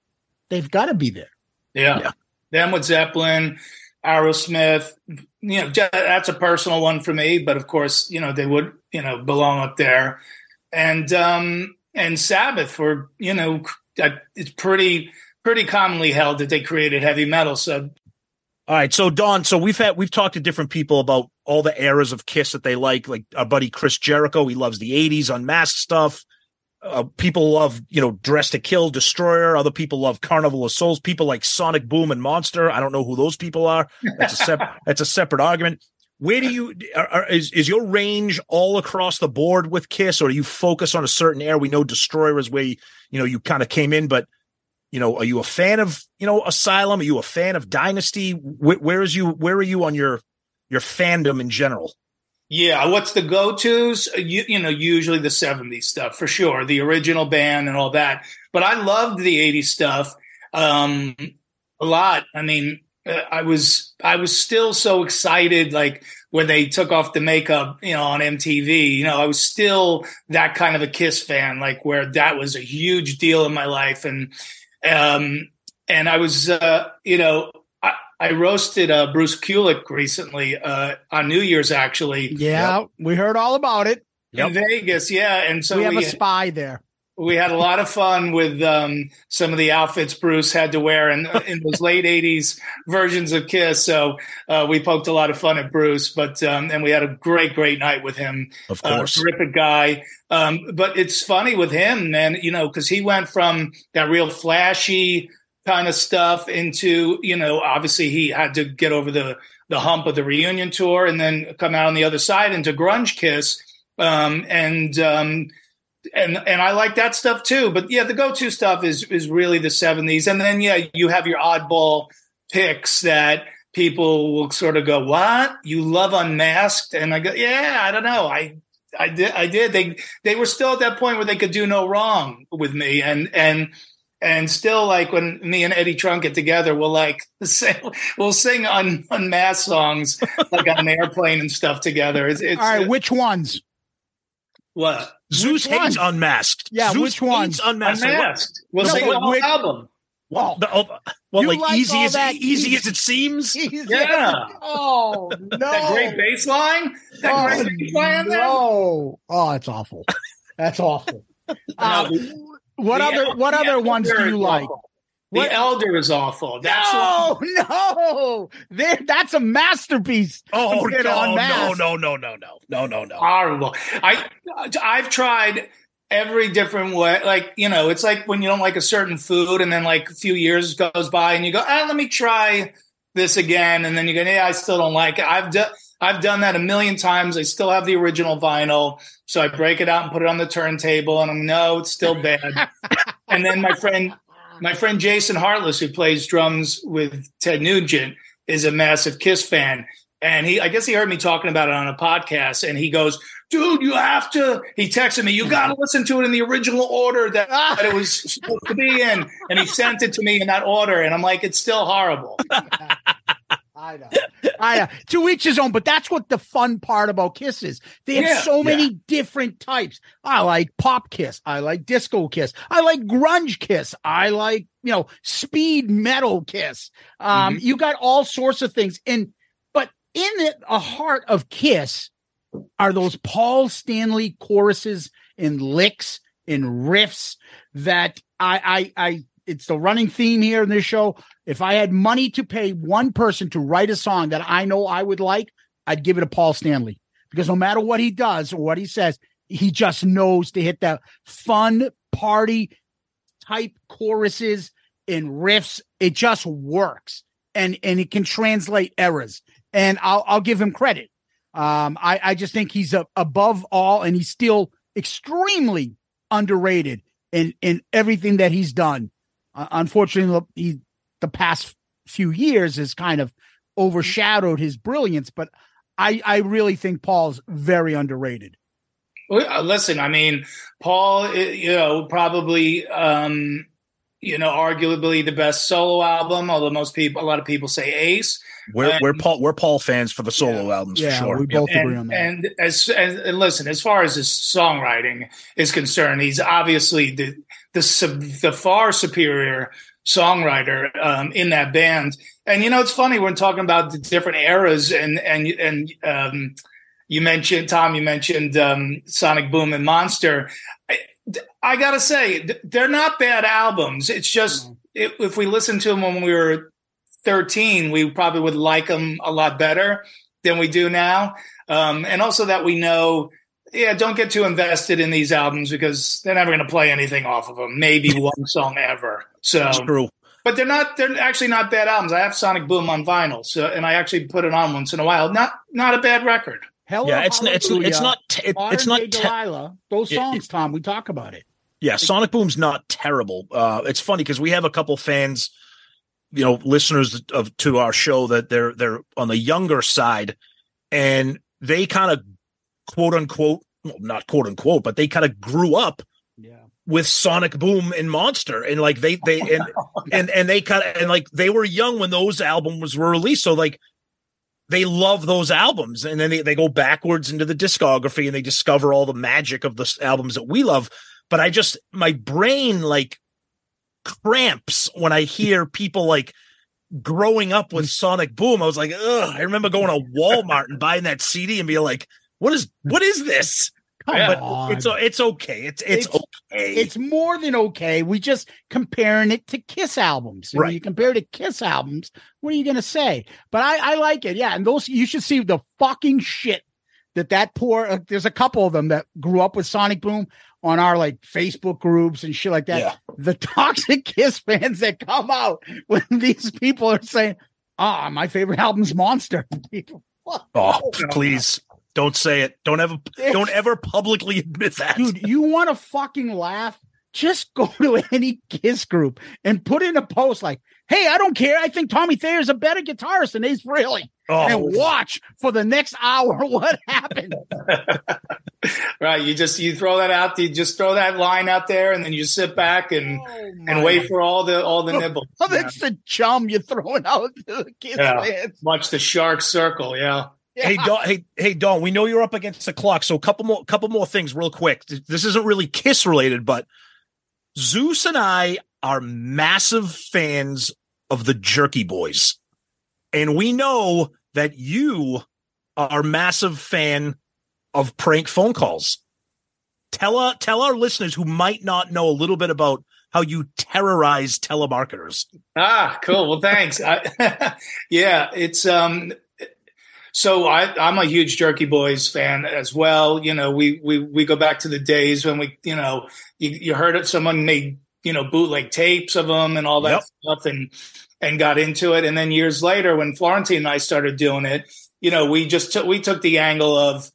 they've got to be there. Yeah. Yeah. Them with Zeppelin, Aerosmith, you know, that's a personal one for me, but of course, you know, they would, you know, belong up there. And um and Sabbath were, you know, it's pretty pretty commonly held that they created heavy metal. So All right, so Don, so we've had we've talked to different people about all the eras of Kiss that they like. Like our buddy Chris Jericho, he loves the '80s unmasked stuff. Uh, people love, you know, Dressed to Kill, Destroyer. Other people love Carnival of Souls. People like Sonic Boom and Monster. I don't know who those people are. That's a separate. (laughs) that's a separate argument. Where do you are, are- is is your range all across the board with Kiss, or do you focus on a certain era? We know Destroyer is where you, you know you kind of came in, but you know, are you a fan of you know Asylum? Are you a fan of Dynasty? Where, where is you? Where are you on your your fandom in general? Yeah, what's the go-tos? Uh, You, you know, usually the 70s stuff for sure, the original band and all that. But I loved the 80s stuff um, a lot. I mean, uh, I was I was still so excited, like when they took off the makeup, you know, on MTV. You know, I was still that kind of a Kiss fan, like where that was a huge deal in my life, and um, and I was, uh, you know, I, I roasted uh, Bruce Kulick recently uh, on New Year's, actually. Yeah, we heard all about it. In Vegas, yeah, and so we have we, a spy there. we had a lot of fun with um, some of the outfits Bruce had to wear in, in those late '80s versions of Kiss. So uh, we poked a lot of fun at Bruce, but um, and we had a great, great night with him. Of Uh, course. terrific guy. Um, but it's funny with him, man. You know, because he went from that real flashy kind of stuff into, you know, obviously he had to get over the the hump of the reunion tour and then come out on the other side into grunge Kiss. Um, and um, and and I like that stuff too. But yeah, the go-to stuff is is really the '70s, and then yeah, you have your oddball picks that people will sort of go, "What you love Unmasked?" And I go, "Yeah, I don't know, I." I did. I did. They they were still at that point where they could do no wrong with me, and and and still like when me and Eddie Trunk get together, we'll like (laughs) sing, we'll sing un, unmasked songs like on an airplane and stuff together. It's, it's All right, which ones? what Zeus Which one? hates Unmasked. Yeah, Zeus which ones? hates Unmasked. unmasked. We'll No, sing but the whole which- album. Well, The- oh, well, like, like easy as easy easy- as it seems. (laughs) Yeah. Oh no! (laughs) That great bass line. That Oh, great bass line there. no! Oh, that's awful. That's awful. Uh, the- what the other El- What other ones do you like? awful. What- The Elder is awful. That's no, (laughs) no, there. That's a masterpiece. Oh no, no, no, no, no, no, no, no, no. horrible. I I've tried every different way. Like you know, it's like when you don't like a certain food, and then like a few years goes by, and you go, ah, let me try this again, and then you go, yeah, I still don't like it. I've done. I've done that a million times. I still have the original vinyl, so I break it out and put it on the turntable, and I'm no, it's still bad. (laughs) and then my friend, my friend Jason Hartless, who plays drums with Ted Nugent, is a massive Kiss fan, and he, I guess he heard me talking about it on a podcast, and he goes, "Dude, you have to." He texted me, "You got to listen to it in the original order that, that it was supposed to be in," and he sent it to me in that order, and I'm like, "It's still horrible." (laughs) I know. I know. To each his own, but that's what the fun part about Kiss is. They have Yeah. so many different types. I like pop Kiss. I like disco Kiss. I like grunge Kiss. I like, you know, speed metal Kiss. Um, you got all sorts of things. And, but in it, a heart of Kiss are those Paul Stanley choruses and licks and riffs that I, I, I it's the running theme here in this show. If I had money to pay one person to write a song that I know I would like, I'd give it to Paul Stanley because no matter what he does or what he says, he just knows to hit that fun party type choruses and riffs. It just works and and it can translate errors. And I'll I'll give him credit. Um, I I just think he's a, above all, and he's still extremely underrated in in everything that he's done. Uh, unfortunately, he the past few years has kind of overshadowed his brilliance, but I I really think Paul's very underrated. Uh, listen, I mean, Paul, you know, probably, um, you know, arguably the best solo album. Although most people, a lot of people say Ace. We're And- we're Paul we're Paul fans for the solo albums for sure. both and, agree on that. And as and, and listen, as far as his songwriting is concerned, he's obviously the the sub- the far superior songwriter um, in that band. And you know, it's funny when talking about the different eras, and and and um, you mentioned Tom, you mentioned um, Sonic Boom and Monster. I, I gotta say, they're not bad albums. It's just if, if we listened to them when we were 13, we probably would like them a lot better than we do now. Um, and also that we know, yeah, don't get too invested in these albums because they're never going to play anything off of them. Maybe (laughs) one song ever. So That's true. But they're not. They're actually not bad albums. I have Sonic Boom on vinyl, so and I actually put it on once in a while. Not not a bad record. Hello, Yeah, it's- it's- it's not te- it- it's not Day te- Delilah. Those It- songs, Tom. We talk about it. Yeah, Sonic Boom's not terrible. Uh, it's funny because we have a couple fans, you know, listeners of to our show that they're they're on the younger side, and they kind of quote unquote, well, not quote unquote, but they kind of grew up with Sonic Boom and Monster, and like they they and (laughs) and and they kind of and like they were young when those albums were released, so like they love those albums and then they, they go backwards into the discography and they discover all the magic of the albums that we love but i just my brain like cramps when i hear people like growing up with mm. sonic boom. I was like Ugh. i remember going to walmart and buying that cd and being like what is what is this Come but on. it's it's okay it's it's, okay It's more than okay. We just comparing it to Kiss albums. And when Right. you compare it to Kiss albums, what are you going to say? But I, I like it. Yeah. And those, you should see the fucking shit that that poor, uh, there's a couple of them that grew up with Sonic Boom on our like Facebook groups and shit like that. Yeah. The (laughs) toxic Kiss fans that come out when (laughs) these people are saying, ah, my favorite album's Monster. (laughs) People, what? oh please don't say it don't ever (laughs) don't ever publicly admit that Dude, you want to fucking laugh? Just go (laughs) to any Kiss group and put in a post like, "Hey, I don't care. I think Tommy Thayer is a better guitarist than Ace Frehley," Oh. and watch for the next hour (laughs) what happened. Right. You just you throw that out. You just throw that line out there, and then you sit back and oh and wait for all the all the nibbles. Oh, that's the chum you're throwing out to the Kiss Yeah. fans. Watch the shark circle. Yeah. Hey Don, hey hey Don, we know you're up against the clock, so a couple more couple more things real quick. This isn't really Kiss related, but Zeus and I are massive fans of the Jerky Boys, and we know that you are massive fan of prank phone calls. Tell our tell our listeners who might not know a little bit about how you terrorize telemarketers. Ah, cool. Well, thanks. I, (laughs) yeah, it's um. So I, I'm a huge Jerky Boys fan as well. You know, we we we go back to the days when we, you know, you, you heard it. Someone made you know bootleg tapes of them and all that Yep. stuff, and and got into it. And then years later, when Florentine and I started doing it, you know, we just took we took the angle of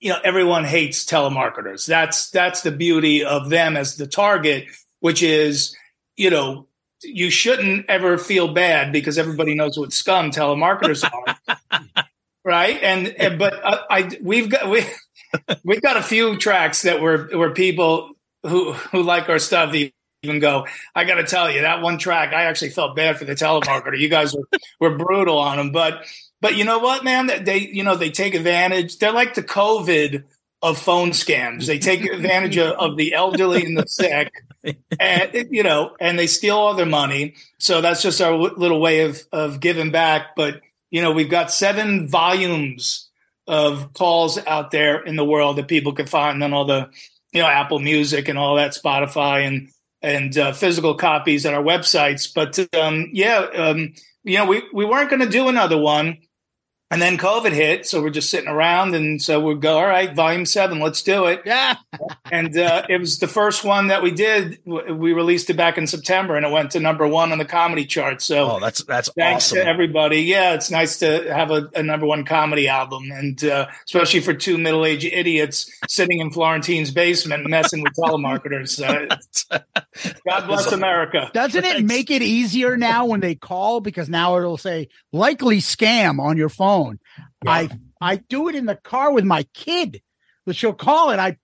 you know everyone hates telemarketers that's that's the beauty of them as the target which is you know you shouldn't ever feel bad because everybody knows what scum telemarketers (laughs) are. Right? And, and but uh, i we've got we (laughs) we've got a few tracks that were where people who who like our stuff even go i got to tell you that one track i actually felt bad for the telemarketer. You guys were, were brutal on them but but you know what man? They you know they take advantage they're like the covid of phone scams. They take advantage of, of the elderly and the sick and you know and they steal all their money so that's just our w- little way of of giving back but you know we've got seven volumes of calls out there in the world that people can find on all the you know apple music and all that spotify and and uh, physical copies at our websites. But um, yeah, um, you know, we we weren't going to do another one. And then COVID hit, so we're just sitting around, and so we go, all right, volume seven, let's do it. Yeah. and uh, it was the first one that we did. We released it back in September, and it went to number one on the comedy chart. So, oh, that's that's thanks awesome. to everybody. Yeah, it's nice to have a, a number one comedy album, and uh, especially for two middle aged idiots sitting in Florentine's basement messing with telemarketers. Uh, (laughs) God bless America. Doesn't it make it easier now when they call because now it'll say likely scam on your phone? I I do it in the car with my kid. But she'll call and I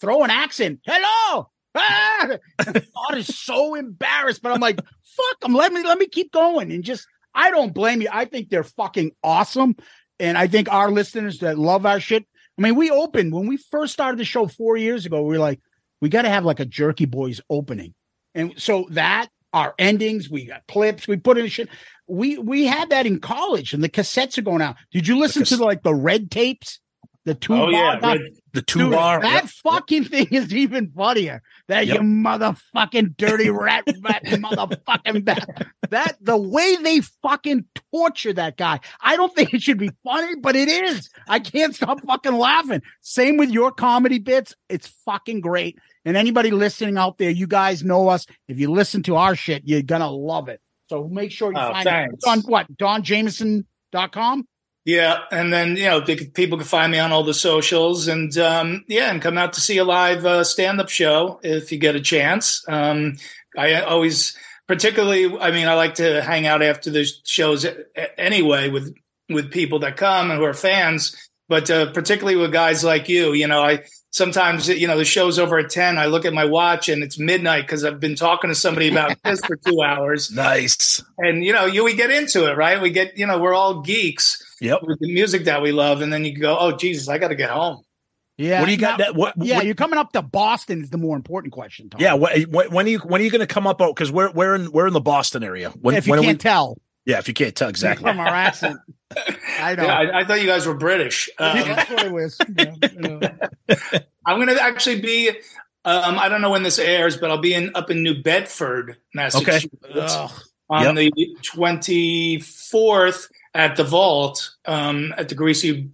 throw an accent. Hello. Ah! God is so embarrassed, but I'm like, fuck them. Let me let me keep going. And just I don't blame you. I think they're fucking awesome. And I think our listeners that love our shit. I mean, we opened when we first started the show four years ago. We were like, we got to have like a Jerky Boys opening, and so that our endings, we got clips, we put in shit. We we had that in college, and the cassettes are going out. Did you listen to the, like the red tapes? The two Oh, yeah, bar, red- the two bar. that yep. fucking thing is even funnier. That Yep. you motherfucking dirty rat, (laughs) rat motherfucking bat. That the way they fucking torture that guy. I don't think it should be funny, but it is. I can't stop fucking laughing. Same with your comedy bits. It's fucking great. And anybody listening out there, you guys know us. If you listen to our shit, you're gonna love it. So make sure you Oh, find thanks. it on what donjamieson.com. Yeah, and then you know they people can find me on all the socials, and um, yeah, and come out to see a live uh, stand-up show if you get a chance. Um, I always, particularly, I mean, I like to hang out after the shows anyway with with people that come and who are fans, but uh, particularly with guys like you. You know, I sometimes you know the show's over at ten. I look at my watch and it's midnight because I've been talking to somebody about (laughs) this for two hours Nice. and you know you we get into it right we get you know we're all geeks Yep. with the music that we love and then you go oh jesus i got to get home Yeah. What do you got? now- That what? yeah, what- you're coming up to Boston is the more important question. Tom. yeah. What, when, when are you when are you going to come up? Oh, because we're we're in we're in the Boston area. When, if you when can't we, tell yeah, if you can't tell exactly. from our accent. (laughs) I know. Yeah, I, I thought you guys were british um, That's what it was. Yeah, (laughs) yeah. i'm going to actually be um, i don't know when this airs but i'll be in up in new bedford massachusetts Ugh. on the 24th at the vault um, at the greasy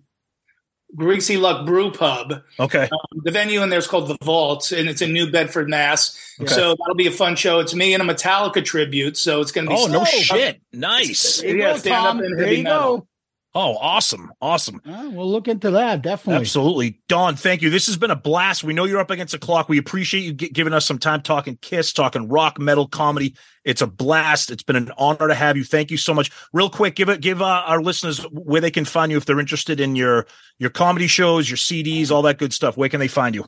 greasy luck brew pub Okay. Um, the venue in there is called the Vault, and it's in New Bedford, Mass. Okay. So that'll be a fun show. It's me and a Metallica tribute, so it's going to be Oh no shit! Nice. There you Yeah, go, stand up Tom. and There heavy you metal. go. Oh, awesome, awesome. Uh, we'll look into that definitely. Absolutely. Don, thank you. This has been a blast. We know you're up against the clock. We appreciate you gi- giving us some time talking Kiss, talking rock, metal, comedy. It's a blast. It's been an honor to have you. Thank you so much. Real quick, give it, give uh, our listeners where they can find you if they're interested in your your comedy shows, your CDs, all that good stuff. Where can they find you?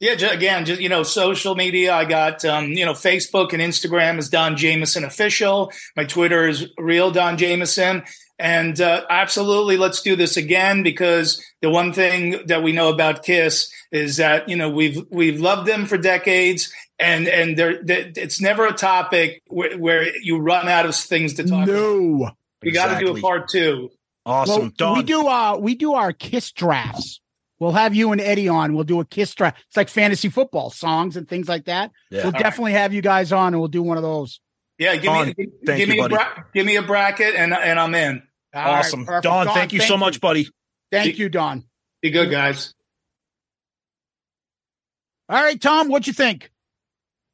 Yeah, ju- again, just you know, social media. I got um, you know, Facebook and Instagram is Don Jamieson official. My Twitter is real Don Jamieson. And uh, absolutely, let's do this again because the one thing that we know about Kiss is that you know we've we've loved them for decades, and and there there- it's never a topic where, where you run out of things to talk. about. No. We got to do a part two. Awesome, Well, Don. we do uh we do our kiss drafts. We'll have you and Eddie on. We'll do a kiss draft. It's like fantasy football songs and things like that. Yeah. We'll All definitely have you guys on and we'll do one of those. Yeah, give Don, me give, thank give you, me a bra- give me a bracket and and I'm in. All right, awesome, perfect. Don. Thank you so much, buddy. Thank you, Don. Be good, guys. All right, Tom, what you think?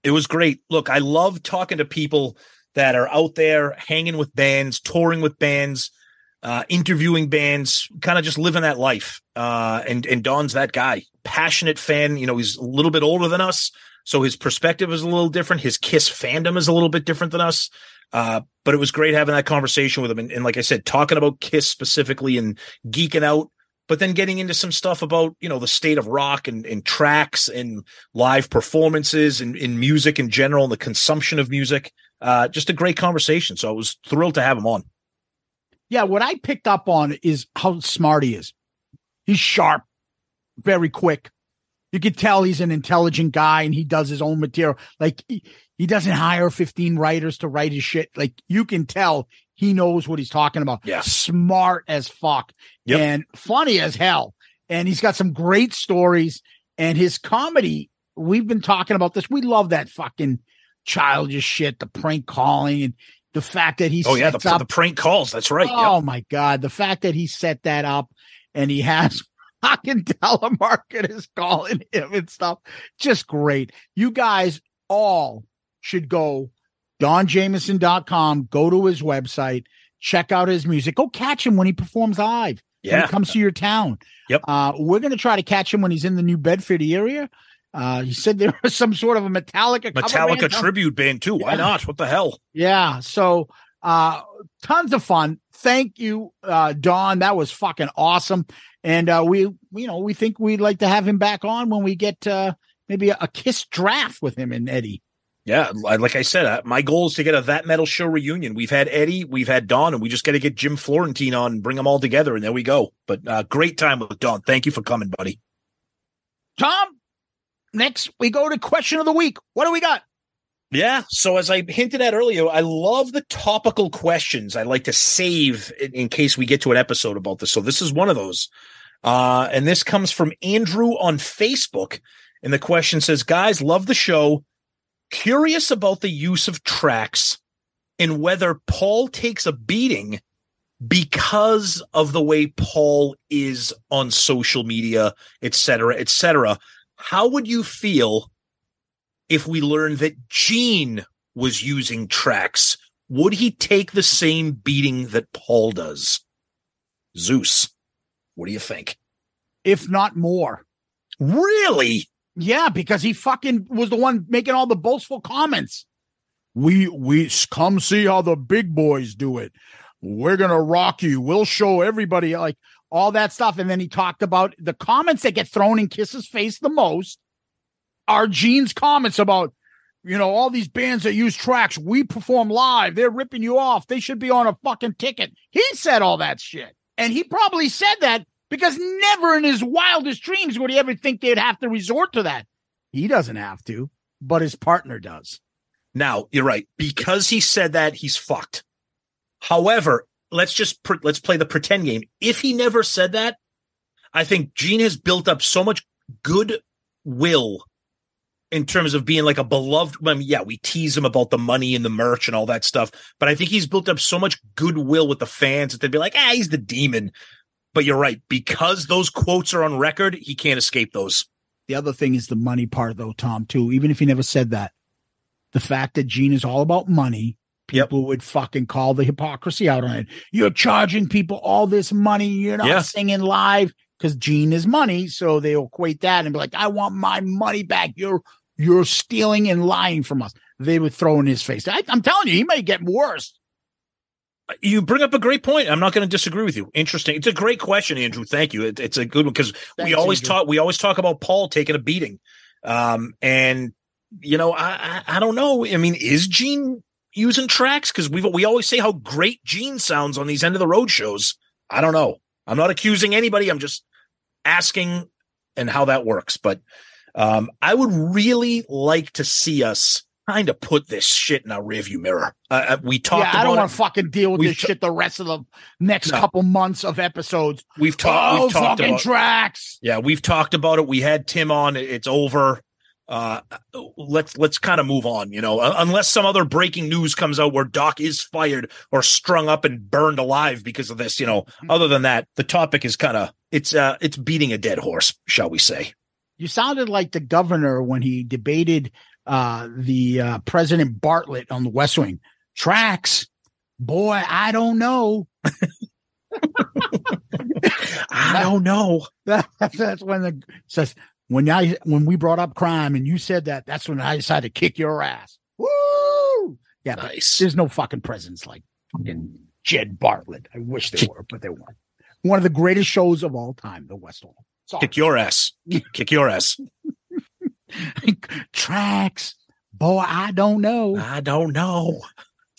It was great. Look, I love talking to people that are out there hanging with bands, touring with bands, uh, interviewing bands, kind of just living that life. Uh, and and Don's that guy, passionate fan. You know, he's a little bit older than us, so his perspective is a little different. His Kiss fandom is a little bit different than us. Uh, but it was great having that conversation with him, and, and like I said, talking about Kiss specifically and geeking out. But then getting into some stuff about you know the state of rock and, and tracks and live performances and in music in general and the consumption of music. Uh, just a great conversation. So I was thrilled to have him on. Yeah, what I picked up on is how smart he is. He's sharp, very quick. You could tell he's an intelligent guy and he does his own material. Like he, he doesn't hire 15 writers to write his shit. Like you can tell he knows what he's talking about. Yeah. Smart as fuck Yep. and funny as hell. And he's got some great stories and his comedy we've been talking about this. We love that fucking childish shit, the prank calling and the fact that he Oh yeah, the, up the prank calls. That's right. Oh Yep. my god, the fact that he set that up and he has fucking telemarketers calling him and stuff, just great. You guys all should go donjamieson.com, go to his website, check out his music, go catch him when he performs live. When Yeah. he comes to your town. Yep. Uh, we're gonna try to catch him when he's in the New Bedford area. Uh, he said there was some sort of a Metallica Metallica band tribute band too. Why Yeah. not? What the hell? Yeah. So uh tons of fun. Thank you, uh Don. That was fucking awesome. And uh we you know, we think we'd like to have him back on when we get uh maybe a, a kiss draft with him and Eddie. Yeah, like I said, uh, my goal is to get a that metal show reunion. We've had Eddie, we've had Don, and we just got to get Jim Florentine on and bring them all together, and there we go. But uh, great time with Don. Thank you for coming, buddy. Tom, next we go to question of the week. What do we got? Yeah. So as I hinted at earlier, I love the topical questions. I like to save in, in case we get to an episode about this. So this is one of those. Uh, and this comes from Andrew on Facebook. And the question says, guys, love the show. Curious about the use of tracks and whether Paul takes a beating because of the way Paul is on social media, et cetera, et cetera. How would you feel if we learned that Gene was using tracks? Would he take the same beating that Paul does? Zeus, what do you think? If not more. Really? Yeah, because he fucking was the one making all the boastful comments. We we come see how the big boys do it. We're gonna rock you. We'll show everybody like all that stuff. And then he talked about the comments that get thrown in Kiss's face the most are Gene's comments about, you know, all these bands that use tracks. We perform live. They're ripping you off. They should be on a fucking ticket. He said all that shit. And he probably said that because never in his wildest dreams would he ever think they'd have to resort to that. He doesn't have to, but his partner does. Now, you're right. Because he said that, he's fucked. However, let's just let's play the pretend game. If he never said that, I think Gene has built up so much goodwill in terms of being like a beloved. I mean, yeah, we tease him about the money and the merch and all that stuff, but I think he's built up so much goodwill with the fans that they'd be like, ah, he's the demon. But you're right. Because those quotes are on record, he can't escape those. The other thing is the money part, though, Tom, too. Even if he never said that, the fact that Gene is all about money, people would fucking call the hypocrisy out on it. You're charging people all this money. You're not Yeah. singing live because Gene is money. So they equate that and be like, I want my money back. You're you're stealing and lying from us. They would throw in his face. I, I'm telling you, he may get worse. You bring up a great point. I'm not going to disagree with you. Interesting. It's a great question, Andrew. Thank you. It, it's a good one because we always Andrew. talk. We always talk about Paul taking a beating, um, and you know, I, I I don't know. I mean, is Gene using tracks? Because we we always say how great Gene sounds on these end of the road shows. I don't know. I'm not accusing anybody. I'm just asking and how that works. But um, I would really like to see us kind of put this shit in our rearview mirror. Uh, uh, we talked. yeah, I don't want to fucking deal with We've this ta- shit the rest of the next No. couple months of episodes. We've talked. Oh, we've talked fucking about tracks. Yeah, we've talked about it. We had Tim on. It's over. Uh, let's let's kind of move on. You know, uh, unless some other breaking news comes out where Doc is fired or strung up and burned alive because of this. You know, other than that, the topic is kind of it's uh it's beating a dead horse, shall we say? You sounded like the governor when he debated uh, the uh, President Bartlet on the West Wing. Tracks, boy, I don't know. (laughs) I don't know. That, (laughs) that's when the says when I when we brought up crime and you said that. That's when I decided to kick your ass. Woo! Yeah, Nice. there's no fucking presidents like fucking Jed Bartlet. I wish there were, but there weren't. One of the greatest shows of all time, The West Wing. Sorry. Kick your ass. (laughs) Kick your ass. Tracks, boy, I don't know. I don't know.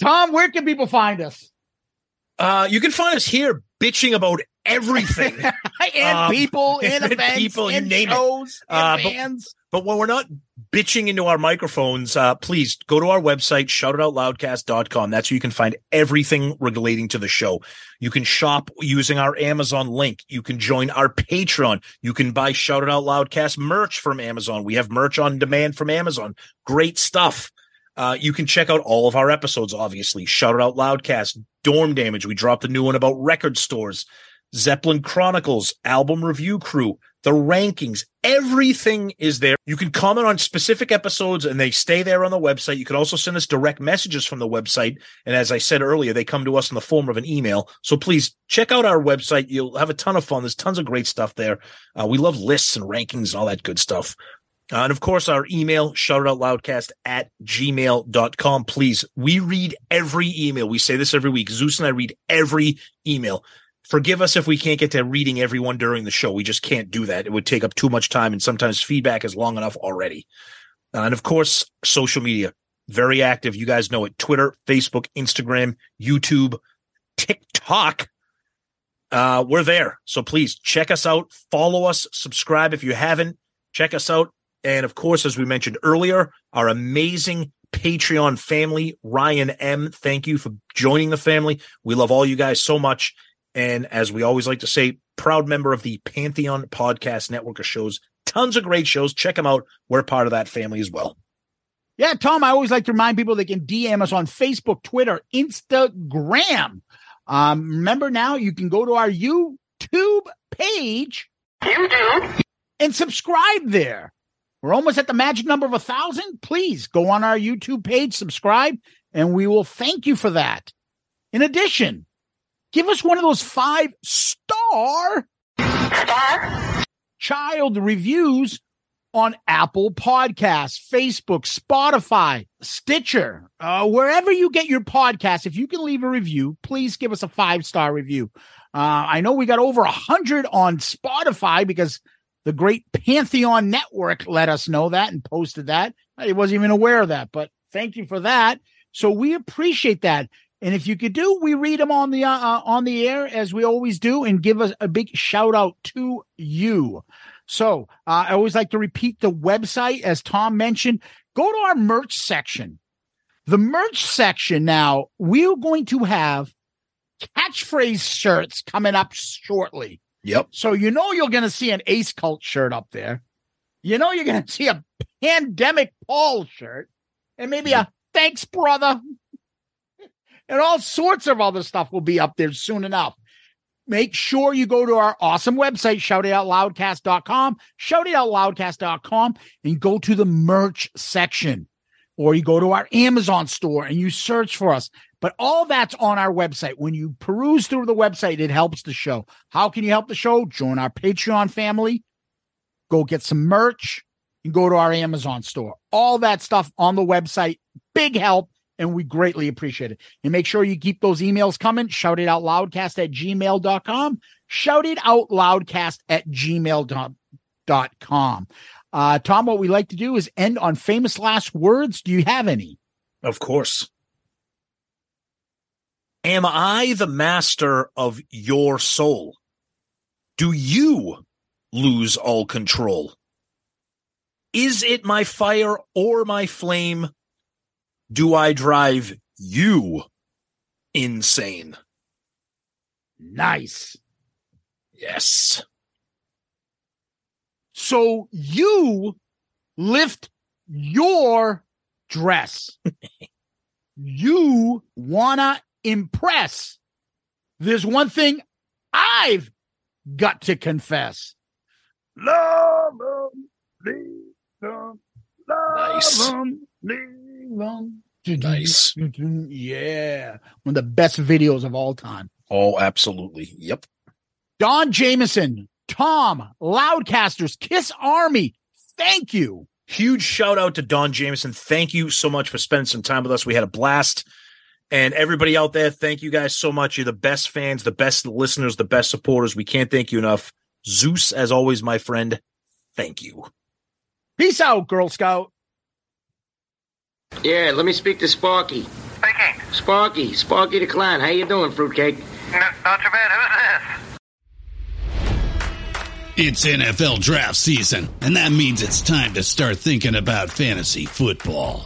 Tom, where can people find us? Uh, you can find us here bitching about everything. (laughs) and Um, people, and, and events, people, and it. shows, and Uh, but- bands. But when we're not bitching into our microphones, uh, please go to our website, shoutitoutloudcast.com. That's where you can find everything relating to the show. You can shop using our Amazon link. You can join our Patreon. You can buy Shout It Out Loudcast merch from Amazon. We have merch on demand from Amazon. Great stuff. Uh, you can check out all of our episodes, obviously. Shout It Out Loudcast, Dorm Damage. We dropped a new one about record stores. Zeppelin Chronicles, Album Review Crew, the rankings, everything is there. You can comment on specific episodes and they stay there on the website. You can also send us direct messages from the website. And as I said earlier, they come to us in the form of an email. So please check out our website. You'll have a ton of fun. There's tons of great stuff there. Uh, we love lists and rankings and all that good stuff. Uh, and of course, our email, shoutitoutloudcast at gmail.com. Please, we read every email. We say this every week. Zeus and I read every email. Forgive us if we can't get to reading everyone during the show. We just can't do that. It would take up too much time, and sometimes feedback is long enough already. Uh, and of course, social media, very active. You guys know it Twitter, Facebook, Instagram, YouTube, TikTok. Uh, we're there. So please check us out, follow us, subscribe if you haven't. Check us out. And of course, as we mentioned earlier, our amazing Patreon family, Ryan M. Thank you for joining the family. We love all you guys so much. And as we always like to say, proud member of the Pantheon Podcast Network of shows. Tons of great shows. Check them out. We're part of that family as well. Yeah, Tom, I always like to remind people they can DM us on Facebook, Twitter, Instagram. Um, remember now, you can go to our YouTube page YouTube. and subscribe there. We're almost at the magic number of a thousand. Please go on our YouTube page, subscribe, and we will thank you for that. In addition, give us one of those five star star. child reviews on Apple Podcasts, Facebook, Spotify, Stitcher, uh, wherever you get your podcast. If you can leave a review, please give us a five star review. Uh, I know we got over a hundred on Spotify because the great Pantheon Network let us know that and posted that. I wasn't even aware of that, but thank you for that. So we appreciate that. And if you could do, we read them on the uh, uh, on the air as we always do, and give us a big shout out to you. So uh, I always like to repeat the website as Tom mentioned. Go to our merch section. The merch section now. We're going to have catchphrase shirts coming up shortly. Yep. So you know you're going to see an Ace Cult shirt up there. You know you're going (laughs) to see a Pandemic Paul shirt, and maybe a Thanks Brother, and all sorts of other stuff will be up there soon enough. Make sure you go to our awesome website, shoutitoutloudcast.com, shoutitoutloudcast.com, and go to the merch section. Or you go to our Amazon store and you search for us. But all that's on our website. When you peruse through the website, it helps the show. How can you help the show? Join our Patreon family, go get some merch, and go to our Amazon store. All that stuff on the website. Big help, and we greatly appreciate it. And make sure you keep those emails coming. Shout it out loudcast at gmail.com. Shout it out loudcast at gmail.com. Uh, Tom, what we like to do is end on famous last words. Do you have any? Of course. Am I the master of your soul? Do you lose all control? Is it my fire or my flame? Do I drive you insane? Nice. Yes. So you lift your dress. (laughs) you wanna impress. There's one thing I've got to confess. Love 'em, leave 'em, love Nice. 'em, leave. Well, nice. (laughs) Yeah. One of the best videos of all time. Oh, absolutely. Yep. Don Jamieson, Tom, Loudcasters, Kiss Army. Thank you. Huge shout out to Don Jamieson. Thank you so much for spending some time with us. We had a blast. And everybody out there, thank you guys so much. You're the best fans, the best listeners, the best supporters. We can't thank you enough. Zeus, as always, my friend, thank you. Peace out, Girl Scout. Yeah, let me speak to Sparky. Speaking. Sparky, Sparky the Clown. How you doing, Fruitcake? No, not too bad. Who's this? It's NFL draft season, and that means it's time to start thinking about fantasy football.